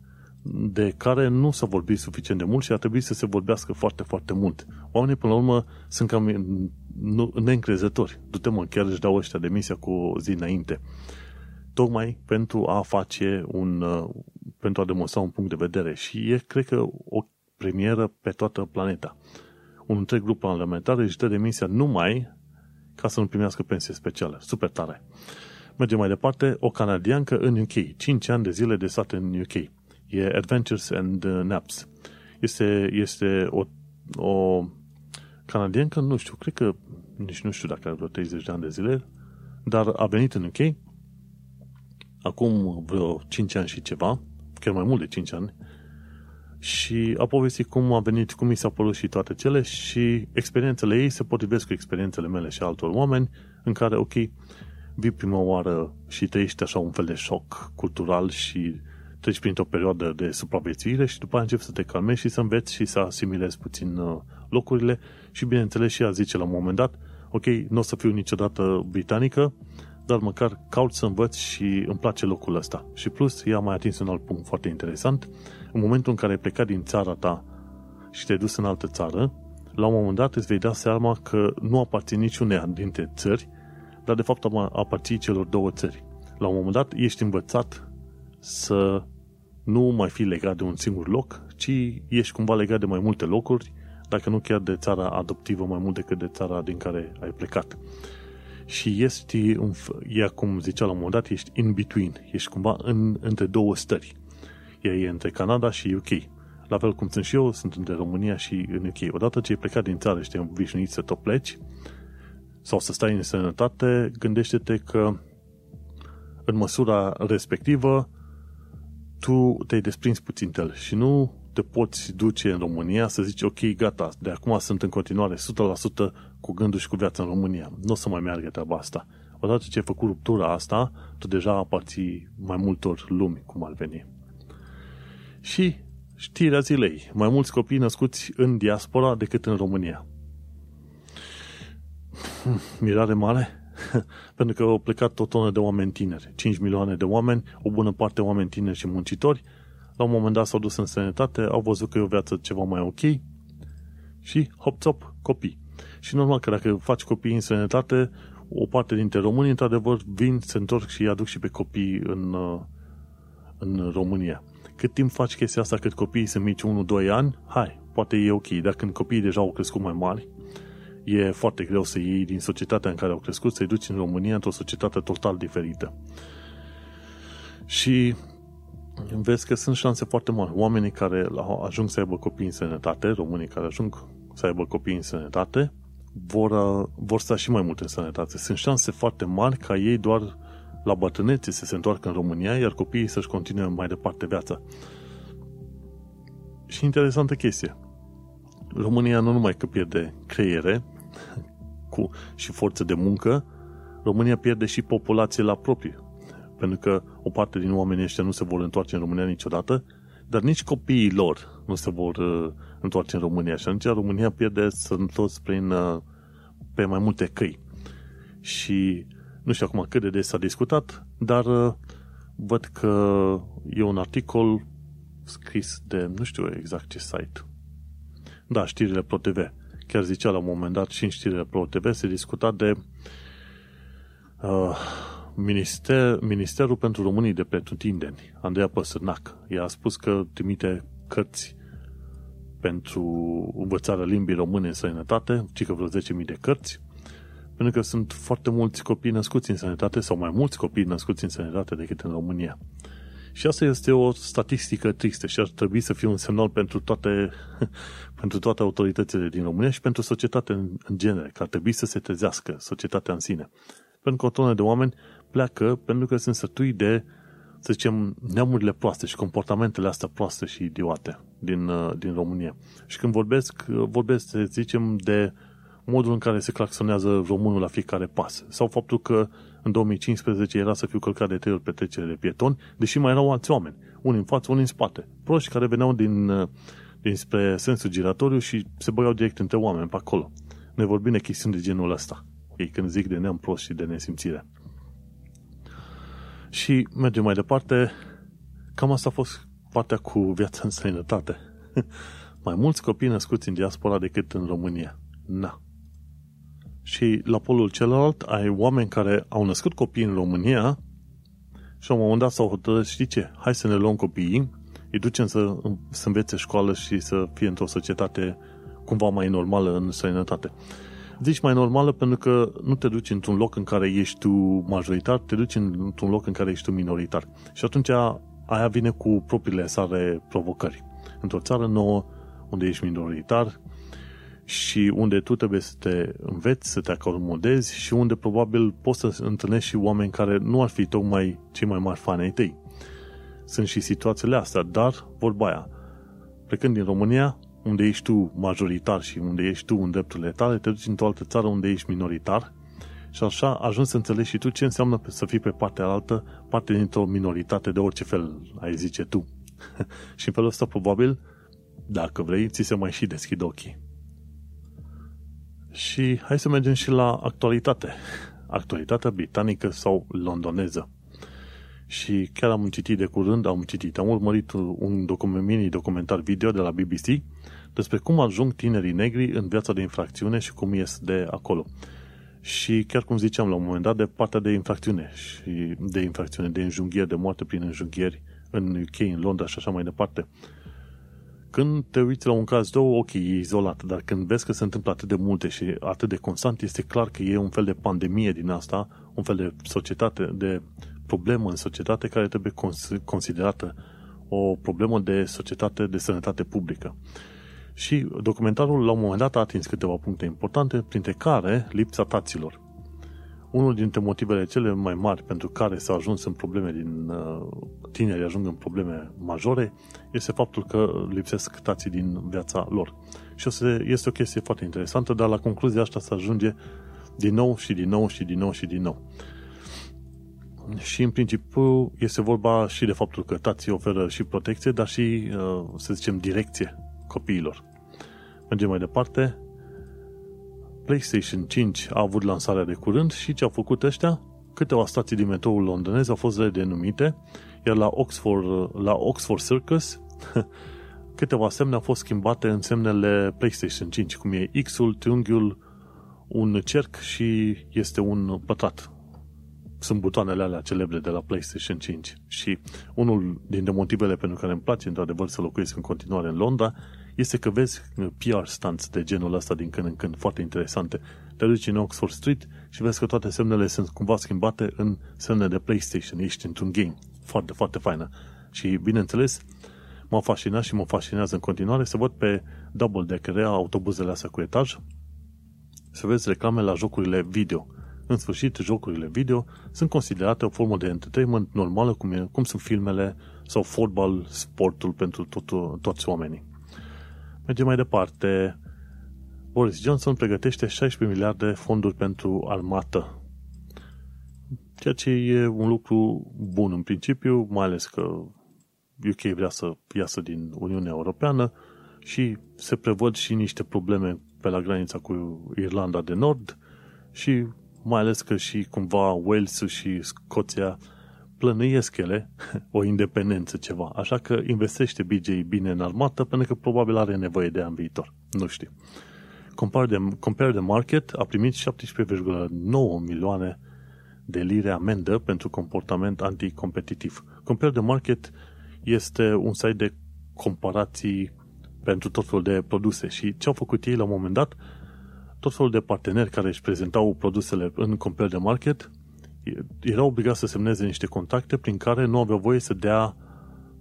de care nu s-a vorbit suficient de mult și ar trebui să se vorbească foarte, foarte mult. Oamenii, până la urmă, sunt cam neîncrezători. Du-te mă, chiar își dau ăștia demisia cu o zi înainte. Tocmai pentru a face un, uh, pentru a demonstra un punct de vedere. Și e, cred că, o premieră pe toată planeta. Un întreg grup parlamentar își dă demisia numai ca să nu primească pensie specială. Super tare. Mergem mai departe. O canadiancă în UK. 5 ani de zile de stat în UK. E Adventures and uh, Naps. Este, este o, o canadiancă, nu știu, cred că nici nu știu dacă are vreo 30 de ani de zile, dar a venit în UK acum vreo 5 ani și ceva, chiar mai mult de 5 ani, și a povestit cum a venit, cum i s-a părut și toate cele și experiențele ei se potrivesc cu experiențele mele și altor oameni în care, ok, vii prima oară și trăiești așa un fel de șoc cultural și treci printr-o perioadă de supraviețuire și după aceea începi să te calmezi și să înveți și să asimilezi puțin uh, locurile și bineînțeles și ea zice la un moment dat, ok, nu o să fiu niciodată britanică, dar măcar caut să învăț și îmi place locul ăsta. Și plus, ea a mai atins un alt punct foarte interesant. În momentul în care ai plecat din țara ta și te-ai dus în altă țară, la un moment dat îți vei da seama că nu aparții niciunea dintre țări, dar de fapt aparții celor două țări. La un moment dat ești învățat să nu mai fii legat de un singur loc, ci ești cumva legat de mai multe locuri, dacă nu chiar de țara adoptivă mai mult decât de țara din care ai plecat. Și ești, e cum zicea la un moment dat, ești in between, ești cumva în, între două stări. Ea e între Canada și UK. La fel cum sunt și eu, sunt între România și în UK. Odată ce ai plecat din țară și te obișnuit să tot pleci, sau să stai în sănătate, gândește-te că în măsura respectivă tu te-ai desprins puțin el și nu te poți duce în România să zici, ok, gata, de acum sunt în continuare 100% cu gândul și cu viața în România. Nu o să mai meargă treaba asta. Odată ce ai făcut ruptura asta, tu deja aparții mai multor lumi, cum ar veni. Și știrea zilei. Mai mulți copii născuți în diaspora decât în România. Mirare mare? (laughs) Pentru că au plecat o tonă de oameni tineri. 5 milioane de oameni, o bună parte oameni tineri și muncitori, la un moment dat s-au dus în sănătate, au văzut că e o viață ceva mai ok și hop-top, copii. Și normal că dacă faci copii în sănătate, o parte dintre români, într-adevăr, vin, se întorc și îi aduc și pe copii în, uh, în România. Cât timp faci chestia asta, cât copiii sunt mici 1-2 ani, hai, poate e ok. Dar când copiii deja au crescut mai mari, e foarte greu să iei din societatea în care au crescut, să-i duci în România într-o societate total diferită. Și vezi că sunt șanse foarte mari. Oamenii care ajung să aibă copii în sănătate, românii care ajung să aibă copii în sănătate, vor, uh, vor sta și mai mult în sănătate. Sunt șanse foarte mari ca ei doar la bătrânețe să se întoarcă în România, iar copiii să-și continue mai departe viața. Și interesantă chestie. România nu numai că pierde creiere cu, și forță de muncă, România pierde și populație la propriu. Pentru că o parte din oamenii ăștia nu se vor întoarce în România niciodată, dar nici copiii lor nu se vor uh, întoarce în România. Și atunci România pierde toți prin, uh, pe mai multe căi. Și nu știu acum cât de des s-a discutat, dar uh, văd că e un articol scris de, nu știu exact ce site. Da, știrile Pro-TV. Chiar zicea la un moment dat și în știrile Pro-TV se discuta de uh, Minister, Ministerul pentru Românii de Pretutindeni, Andreea Păsârnac. Ea a spus că trimite cărți pentru învățarea limbii române în sănătate, ci că vreo 10.000 de cărți, pentru că sunt foarte mulți copii născuți în sănătate sau mai mulți copii născuți în sănătate decât în România. Și asta este o statistică tristă și ar trebui să fie un semnal pentru toate, (laughs) pentru toate autoritățile din România și pentru societatea în, în genere, că ar trebui să se trezească societatea în sine. Pentru că o tonă de oameni pleacă pentru că sunt sătui de, să zicem, neamurile proaste și comportamentele astea proaste și idiote din, uh, din România. Și când vorbesc, uh, vorbesc, să zicem, de modul în care se claxonează românul la fiecare pas. Sau faptul că în 2015 era să fiu călcat de trei ori pe trecere de pietoni, deși mai erau alți oameni, unii în față, unii în spate. Proști care veneau din, uh, dinspre sensul giratoriu și se băgau direct între oameni pe acolo. ne vorbim de chestiuni de genul ăsta. Ei, când zic de neam prost și de nesimțire. Și mergem mai departe. Cam asta a fost partea cu viața în străinătate. (laughs) mai mulți copii născuți în diaspora decât în România. Na. Și la polul celălalt ai oameni care au născut copii în România și la un moment dat s-au hotărât, știi ce, hai să ne luăm copiii, îi ducem să, să învețe școală și să fie într-o societate cumva mai normală în străinătate. Zici mai normală pentru că nu te duci într-un loc în care ești tu majoritar, te duci într-un loc în care ești tu minoritar. Și atunci aia vine cu propriile sale provocări. Într-o țară nouă, unde ești minoritar și unde tu trebuie să te înveți, să te acomodezi și unde probabil poți să întâlnești și oameni care nu ar fi tocmai cei mai mari fani ai tăi. Sunt și situațiile astea, dar vorba aia. Plecând din România, unde ești tu majoritar și unde ești tu în drepturile tale, te duci într-o altă țară unde ești minoritar și așa ajungi să înțelegi și tu ce înseamnă să fii pe partea altă, parte dintr-o minoritate de orice fel, ai zice tu. (laughs) și în felul ăsta, probabil, dacă vrei, ți se mai și deschid ochii. Și hai să mergem și la actualitate. Actualitatea britanică sau londoneză. Și chiar am citit de curând, am citit, am urmărit un document, mini-documentar video de la BBC despre cum ajung tinerii negri în viața de infracțiune și cum ies de acolo. Și chiar cum ziceam la un moment dat, de partea de infracțiune și de infracțiune, de înjunghieri, de moarte prin înjunghieri în UK, în Londra și așa mai departe. Când te uiți la un caz, două, ok, e izolat, dar când vezi că se întâmplă atât de multe și atât de constant, este clar că e un fel de pandemie din asta, un fel de societate, de problemă în societate care trebuie considerată o problemă de societate de sănătate publică. Și documentarul la un moment dat a atins câteva puncte importante, printre care lipsa taților. Unul dintre motivele cele mai mari pentru care s-a ajuns în probleme din uh, tineri ajung în probleme majore este faptul că lipsesc tații din viața lor. Și este o chestie foarte interesantă, dar la concluzia asta se ajunge din nou și din nou și din nou și din nou. Și în principiu este vorba și de faptul că tații oferă și protecție, dar și, uh, să zicem, direcție copiilor. Mergem mai departe. PlayStation 5 a avut lansarea de curând și ce au făcut ăștia? Câteva stații din metroul londonez au fost redenumite, iar la Oxford, la Oxford Circus (laughs) câteva semne au fost schimbate în semnele PlayStation 5, cum e X-ul, triunghiul, un cerc și este un pătrat. Sunt butoanele alea celebre de la PlayStation 5 și unul dintre motivele pentru care îmi place într-adevăr să locuiesc în continuare în Londra este că vezi PR stunts de genul ăsta din când în când, foarte interesante. Te duci în Oxford Street și vezi că toate semnele sunt cumva schimbate în semne de PlayStation. Ești într-un game. Foarte, foarte faină. Și, bineînțeles, m-a fascinat și mă fascinează în continuare să văd pe Double Decker autobuzele astea cu etaj, să vezi reclame la jocurile video. În sfârșit, jocurile video sunt considerate o formă de entertainment normală, cum, e, cum sunt filmele sau fotbal, sportul pentru tot, toți oamenii. Mergem mai departe. Boris Johnson pregătește 16 miliarde fonduri pentru armată. Ceea ce e un lucru bun în principiu, mai ales că UK vrea să iasă din Uniunea Europeană și se prevăd și niște probleme pe la granița cu Irlanda de Nord și mai ales că și cumva Wales și Scoția plănuiesc ele (laughs) o independență ceva. Așa că investește BJ bine în armată pentru că probabil are nevoie de ea în viitor. Nu știu. Compare the, Compare the Market a primit 17,9 milioane de lire amendă pentru comportament anticompetitiv. Compare the Market este un site de comparații pentru tot felul de produse și ce au făcut ei la un moment dat, tot felul de parteneri care își prezentau produsele în Compare the Market era obligat să semneze niște contacte prin care nu aveau voie să dea,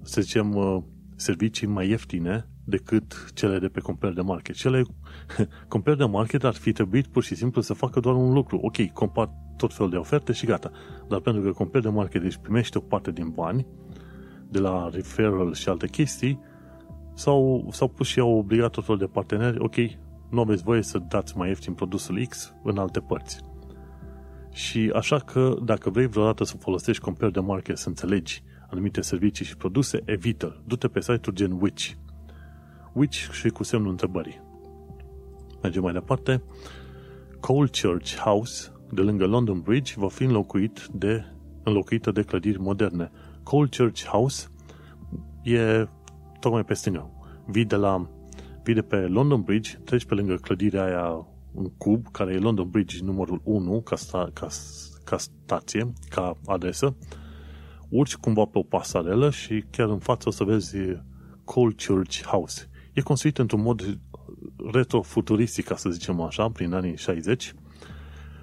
să zicem, uh, servicii mai ieftine decât cele de pe Compare de Market. Cele (laughs) Compare de Market ar fi trebuit pur și simplu să facă doar un lucru. Ok, compar tot felul de oferte și gata. Dar pentru că Compare de Market își primește o parte din bani de la referral și alte chestii, sau, sau pus și au obligat tot felul de parteneri, ok, nu aveți voie să dați mai ieftin produsul X în alte părți. Și așa că dacă vrei vreodată să folosești Compare de Market să înțelegi anumite servicii și produse, evită Du-te pe site-uri gen Witch. Witch și cu semnul întrebării. Mergem mai departe. Coal Church House, de lângă London Bridge, va fi înlocuit de, înlocuită de clădiri moderne. Coal Church House e tocmai pe stânga. Vii de la vii de pe London Bridge, treci pe lângă clădirea aia în cub, care e London Bridge numărul 1 ca, sta, ca, ca stație, ca adresă, urci cumva pe o pasarelă și chiar în față o să vezi Coal Church House. E construit într-un mod retrofuturistic, ca să zicem așa, prin anii 60.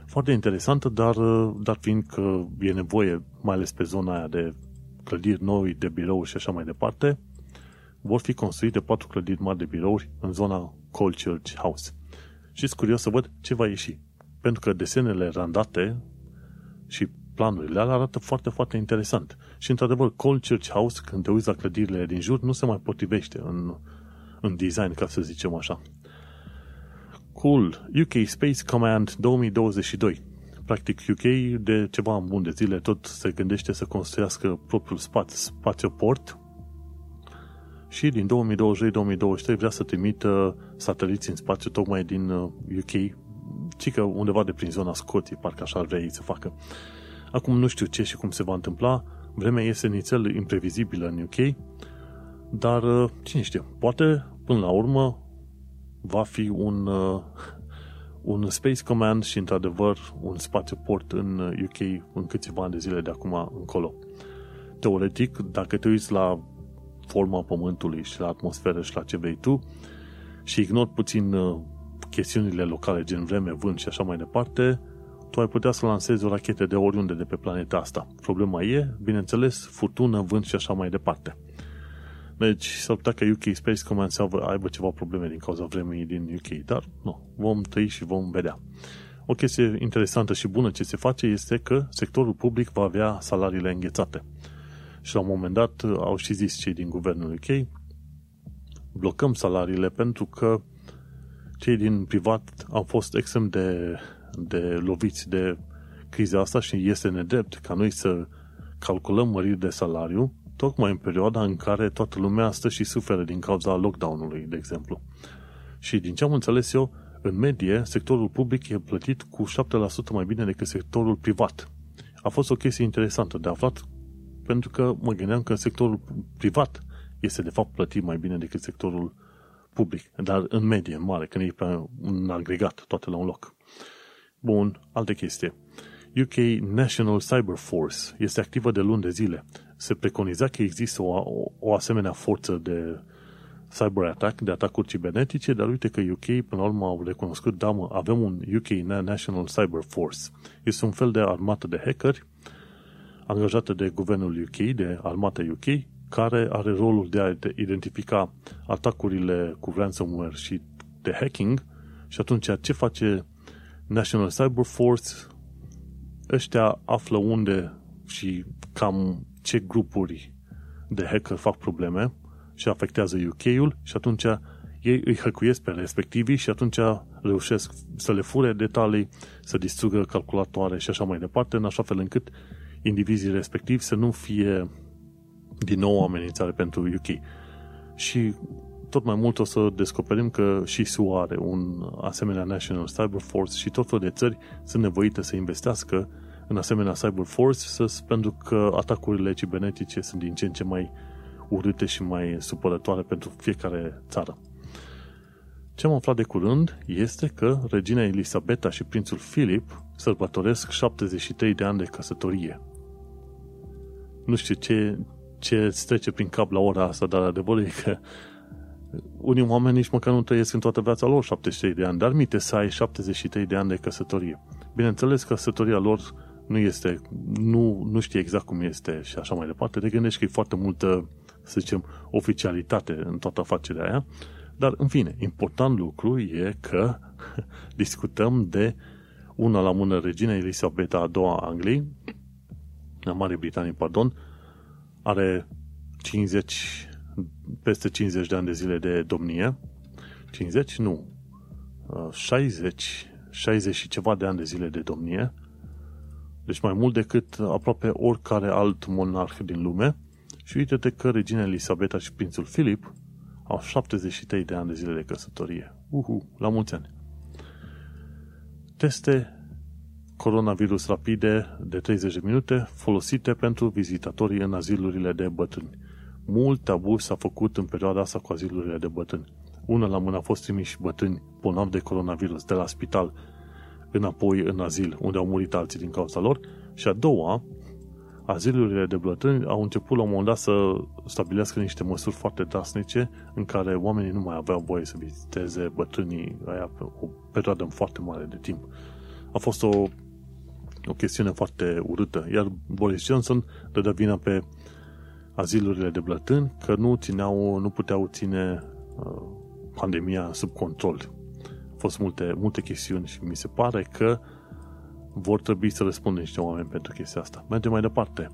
Foarte interesantă, dar, dar fiind că e nevoie, mai ales pe zona aia de clădiri noi, de birouri și așa mai departe, vor fi construite patru clădiri mari de birouri în zona Coal Church House. Și sunt curios să văd ce va ieși. Pentru că desenele randate și planurile alea arată foarte, foarte interesant. Și într-adevăr, Coal Church House, când te uiți la clădirile din jur, nu se mai potrivește în, în design, ca să zicem așa. Cool. UK Space Command 2022. Practic, UK de ceva în bun de zile tot se gândește să construiască propriul spațiu, spațioport și din 2022-2023 vrea să trimită sateliți în spațiu tocmai din UK, uh, ci că undeva de prin zona Scoției, parcă așa ar vrea ei să facă. Acum nu știu ce și cum se va întâmpla, vremea este nițel imprevizibilă în UK, dar uh, cine știe, poate până la urmă va fi un, uh, un Space Command și într-adevăr un spațiu port în UK în câțiva ani de zile de acum încolo. Teoretic, dacă te uiți la forma Pământului și la atmosferă și la ce vrei tu și ignori puțin uh, chestiunile locale, gen vreme, vânt și așa mai departe, tu ai putea să lansezi o rachetă de oriunde de pe planeta asta. Problema e, bineînțeles, furtună, vânt și așa mai departe. Deci s-ar putea că UK Space Command să aibă ceva probleme din cauza vremii din UK, dar nu, vom trăi și vom vedea. O chestie interesantă și bună ce se face este că sectorul public va avea salariile înghețate. Și la un moment dat uh, au și zis cei din guvernul UK, blocăm salariile pentru că cei din privat au fost extrem de, de loviți de criza asta și este nedrept ca noi să calculăm măriri de salariu tocmai în perioada în care toată lumea stă și suferă din cauza lockdown-ului, de exemplu. Și din ce am înțeles eu, în medie, sectorul public e plătit cu 7% mai bine decât sectorul privat. A fost o chestie interesantă de aflat pentru că mă gândeam că sectorul privat este de fapt plătit mai bine decât sectorul public, dar în medie mare, când e pe un agregat, toate la un loc. Bun, alte chestie. UK National Cyber Force este activă de luni de zile. Se preconiza că există o, o, o asemenea forță de cyber attack, de atacuri cibernetice, dar uite că UK până la urmă au recunoscut, da mă, avem un UK National Cyber Force. Este un fel de armată de hackeri angajată de guvernul UK, de armata UK, care are rolul de a identifica atacurile cu ransomware și de hacking și atunci ce face National Cyber Force? Ăștia află unde și cam ce grupuri de hacker fac probleme și afectează UK-ul și atunci ei îi hăcuiesc pe respectivii și atunci reușesc să le fure detalii, să distrugă calculatoare și așa mai departe, în așa fel încât indivizii respectivi să nu fie din nou o amenințare pentru UK. Și tot mai mult o să descoperim că și SUA are un asemenea National Cyber Force și tot felul de țări sunt nevoite să investească în asemenea Cyber Force pentru că atacurile cibernetice sunt din ce în ce mai urâte și mai supărătoare pentru fiecare țară. Ce am aflat de curând este că regina Elisabeta și prințul Philip sărbătoresc 73 de ani de căsătorie nu știu ce, ce îți trece prin cap la ora asta, dar adevărul e că unii oameni nici măcar nu trăiesc în toată viața lor 73 de ani, dar mite să ai 73 de ani de căsătorie. Bineînțeles, căsătoria lor nu este, nu, nu știe exact cum este și așa mai departe. Te gândești că e foarte multă, să zicem, oficialitate în toată afacerea aia, dar, în fine, important lucru e că (laughs) discutăm de una la mână regina Elisabeta a doua Angliei, a Marii Britanii, pardon, are 50, peste 50 de ani de zile de domnie. 50? Nu. 60, uh, 60 și ceva de ani de zile de domnie. Deci mai mult decât aproape oricare alt monarh din lume. Și uite-te că regina Elisabeta și prințul Filip au 73 de ani de zile de căsătorie. Uhu, la mulți ani! teste coronavirus rapide de 30 de minute folosite pentru vizitatorii în azilurile de bătrâni. Mult abuz s-a făcut în perioada asta cu azilurile de bătrâni. Una la mână a fost trimiși bătrâni bolnavi de coronavirus de la spital înapoi în azil, unde au murit alții din cauza lor, și a doua, azilurile de bătrâni au început la un moment dat să stabilească niște măsuri foarte drasnice în care oamenii nu mai aveau voie să viziteze bătrânii aia pe o perioadă foarte mare de timp. A fost o, o chestiune foarte urâtă, iar Boris Johnson dădea vina pe azilurile de bătrâni că nu, țineau, nu puteau ține uh, pandemia sub control. Au fost multe, multe chestiuni și mi se pare că vor trebui să răspundă niște oameni pentru chestia asta. Mergem mai departe.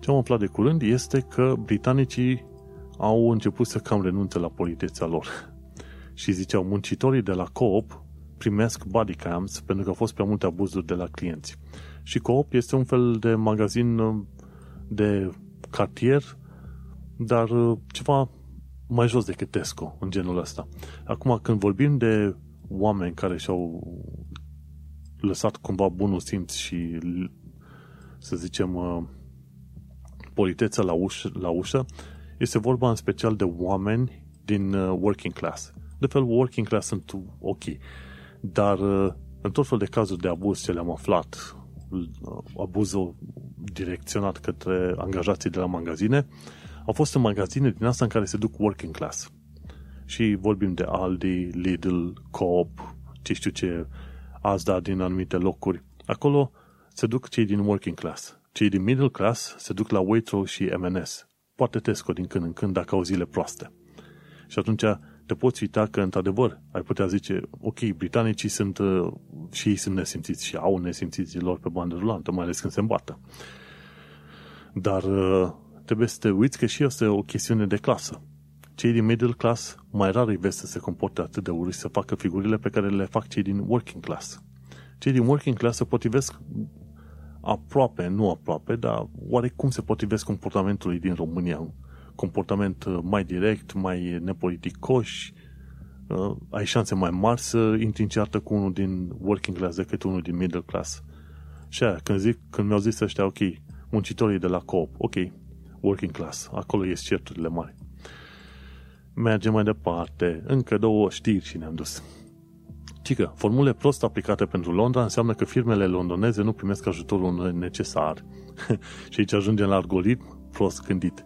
Ce am aflat de curând este că britanicii au început să cam renunțe la politețea lor. (laughs) Și ziceau, muncitorii de la Coop primesc bodycams pentru că au fost prea multe abuzuri de la clienți. Și Coop este un fel de magazin uh, de cartier, dar uh, ceva mai jos decât Tesco, în genul ăsta. Acum, când vorbim de oameni care și-au lăsat cumva bunul simț și, să zicem, uh, politeța la ușă, la ușă, este vorba în special de oameni din uh, working class. De fel, working class sunt ok, dar uh, în tot fel de cazuri de abuz ce le-am aflat, abuzul direcționat către angajații de la magazine, au fost în magazine din asta în care se duc working class. Și vorbim de Aldi, Lidl, Coop, ce știu ce, Asda din anumite locuri. Acolo se duc cei din working class. Cei din middle class se duc la Waitrose și M&S. Poate Tesco din când în când dacă au zile proaste. Și atunci te poți uita că, într-adevăr, ai putea zice, ok, britanicii sunt uh, și ei sunt nesimțiți și au nesimțiții lor pe bandă rulantă, mai ales când se îmbată. Dar uh, trebuie să te uiți că și este o chestiune de clasă. Cei din middle class mai rar îi vezi să se comporte atât de urât să facă figurile pe care le fac cei din working class. Cei din working class se potrivesc aproape, nu aproape, dar oarecum se potrivesc comportamentului din România. Comportament uh, mai direct, mai nepoliticoși, uh, ai șanse mai mari să intri în ceartă cu unul din working class decât unul din middle class. Și aia, când, zic, când mi-au zis ăștia, ok, muncitorii de la Coop, ok, working class, acolo ies certurile mari. Mergem mai departe. Încă două știri și ne-am dus. Cică, formule prost aplicate pentru Londra înseamnă că firmele londoneze nu primesc ajutorul necesar. (laughs) și aici ajungem la algoritm prost gândit.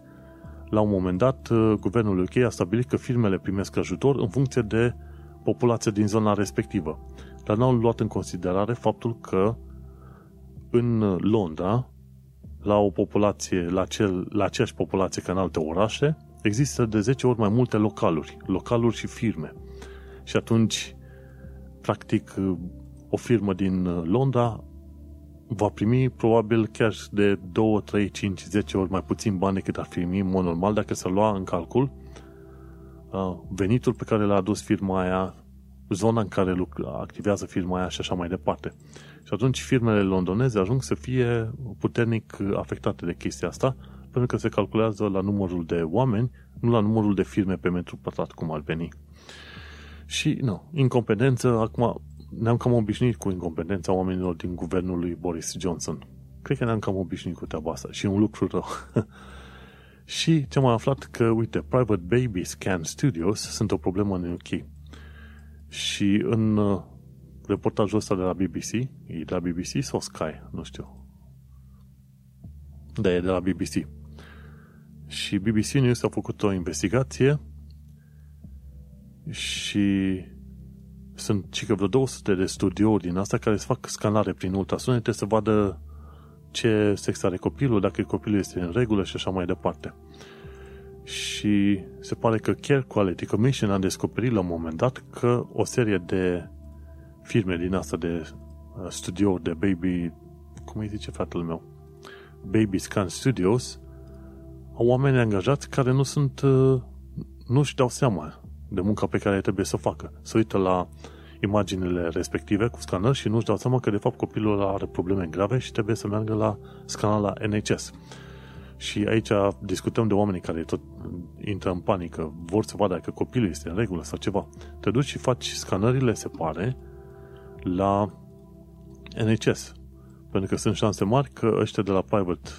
La un moment dat, uh, guvernul UK a stabilit că firmele primesc ajutor în funcție de populația din zona respectivă. Dar n-au luat în considerare faptul că în Londra, la o populație, la, cel, la aceeași populație ca în alte orașe, există de 10 ori mai multe localuri, localuri și firme. Și atunci, practic, o firmă din Londra va primi probabil chiar de 2, 3, 5, 10 ori mai puțin bani decât ar primi în mod normal dacă să lua în calcul uh, venitul pe care l-a adus firma aia, zona în care activează firma aia și așa mai departe. Și atunci firmele londoneze ajung să fie puternic afectate de chestia asta, pentru că se calculează la numărul de oameni, nu la numărul de firme pe metru pătrat, cum ar veni. Și, nu, incompetență, acum ne-am cam obișnuit cu incompetența oamenilor din guvernul lui Boris Johnson. Cred că ne-am cam obișnuit cu treaba asta și un lucru rău. (laughs) și ce am aflat că, uite, Private Baby Scan Studios sunt o problemă în UK. Și în uh, reportajul ăsta de la BBC, e de la BBC sau Sky, nu știu. Da, e de la BBC. Și BBC News a făcut o investigație și sunt și că vreo 200 de studiouri din asta care îți fac scanare prin ultrasunete să vadă ce sex are copilul, dacă copilul este în regulă și așa mai departe. Și se pare că Care Quality Commission a descoperit la un moment dat că o serie de firme din asta de uh, studiouri de baby, cum îi zice fratele meu, Baby Scan Studios, au oameni angajați care nu sunt, uh, nu-și dau seama de munca pe care trebuie să o facă. Să uită la imaginile respective cu scanări și nu-și dau seama că de fapt copilul are probleme grave și trebuie să meargă la scană la NHS. Și aici discutăm de oamenii care tot intră în panică, vor să vadă dacă copilul este în regulă sau ceva. Te duci și faci scanările, se pare, la NHS. Pentru că sunt șanse mari că ăștia de la Private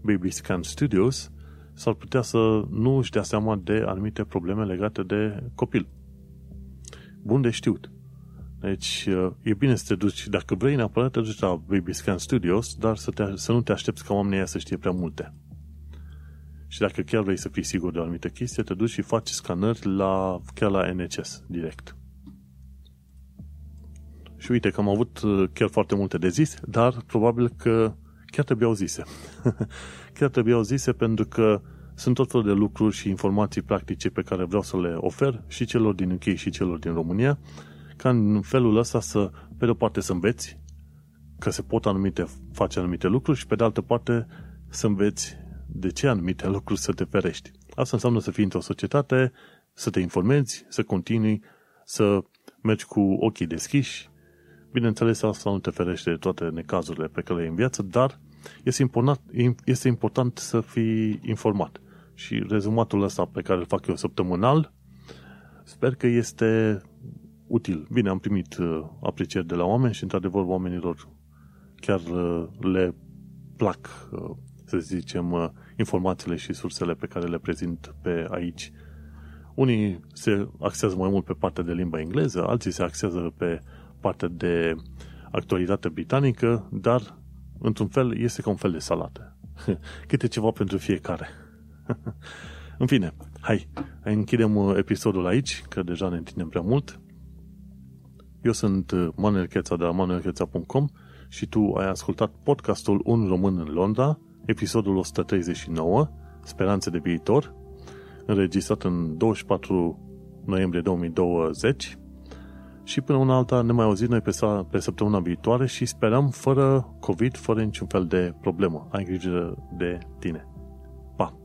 Baby Scan Studios s-ar putea să nu își dea seama de anumite probleme legate de copil. Bun de știut. Deci e bine să te duci, dacă vrei neapărat te duci la Baby Scan Studios, dar să, te, să nu te aștepți ca oamenii să știe prea multe. Și dacă chiar vrei să fii sigur de o anumită chestie, te duci și faci scanări la, chiar la NHS, direct. Și uite că am avut uh, chiar foarte multe de zis, dar probabil că chiar trebuiau zise. (laughs) chiar trebuiau zise pentru că sunt tot felul de lucruri și informații practice pe care vreau să le ofer și celor din UK și celor din România, ca în felul ăsta să, pe de o parte să înveți că se pot anumite, face anumite lucruri și pe de altă parte să înveți de ce anumite (laughs) lucruri să te ferești. Asta înseamnă să fii într-o societate, să te informezi, să continui, să mergi cu ochii deschiși. Bineînțeles, asta nu te ferește de toate necazurile pe care le ai în viață, dar este important, este important să fii informat. Și rezumatul ăsta pe care îl fac eu săptămânal, sper că este util. Bine, am primit uh, aprecieri de la oameni și, într-adevăr, oamenilor chiar uh, le plac, uh, să zicem, informațiile și sursele pe care le prezint pe aici. Unii se axează mai mult pe partea de limba engleză, alții se axează pe partea de actualitate britanică, dar, într-un fel, este ca un fel de salată. (laughs) Câte ceva pentru fiecare. (laughs) În fine, hai, închidem uh, episodul aici, că deja ne întindem prea mult. Eu sunt uh, Manuel Cheța de la manuelcheța.com și tu ai ascultat podcastul Un Român în Londra, episodul 139, Speranțe de viitor, înregistrat în 24 noiembrie 2020 și până una alta ne mai auzim noi pe, pe săptămâna viitoare și sperăm fără COVID, fără niciun fel de problemă. Ai grijă de tine. Pa!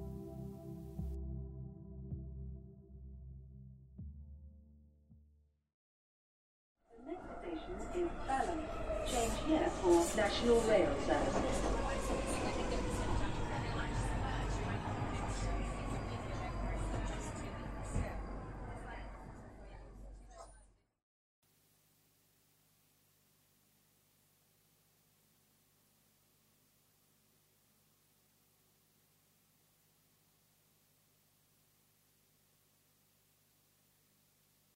The next station is Balham. Change here for National Rail Service.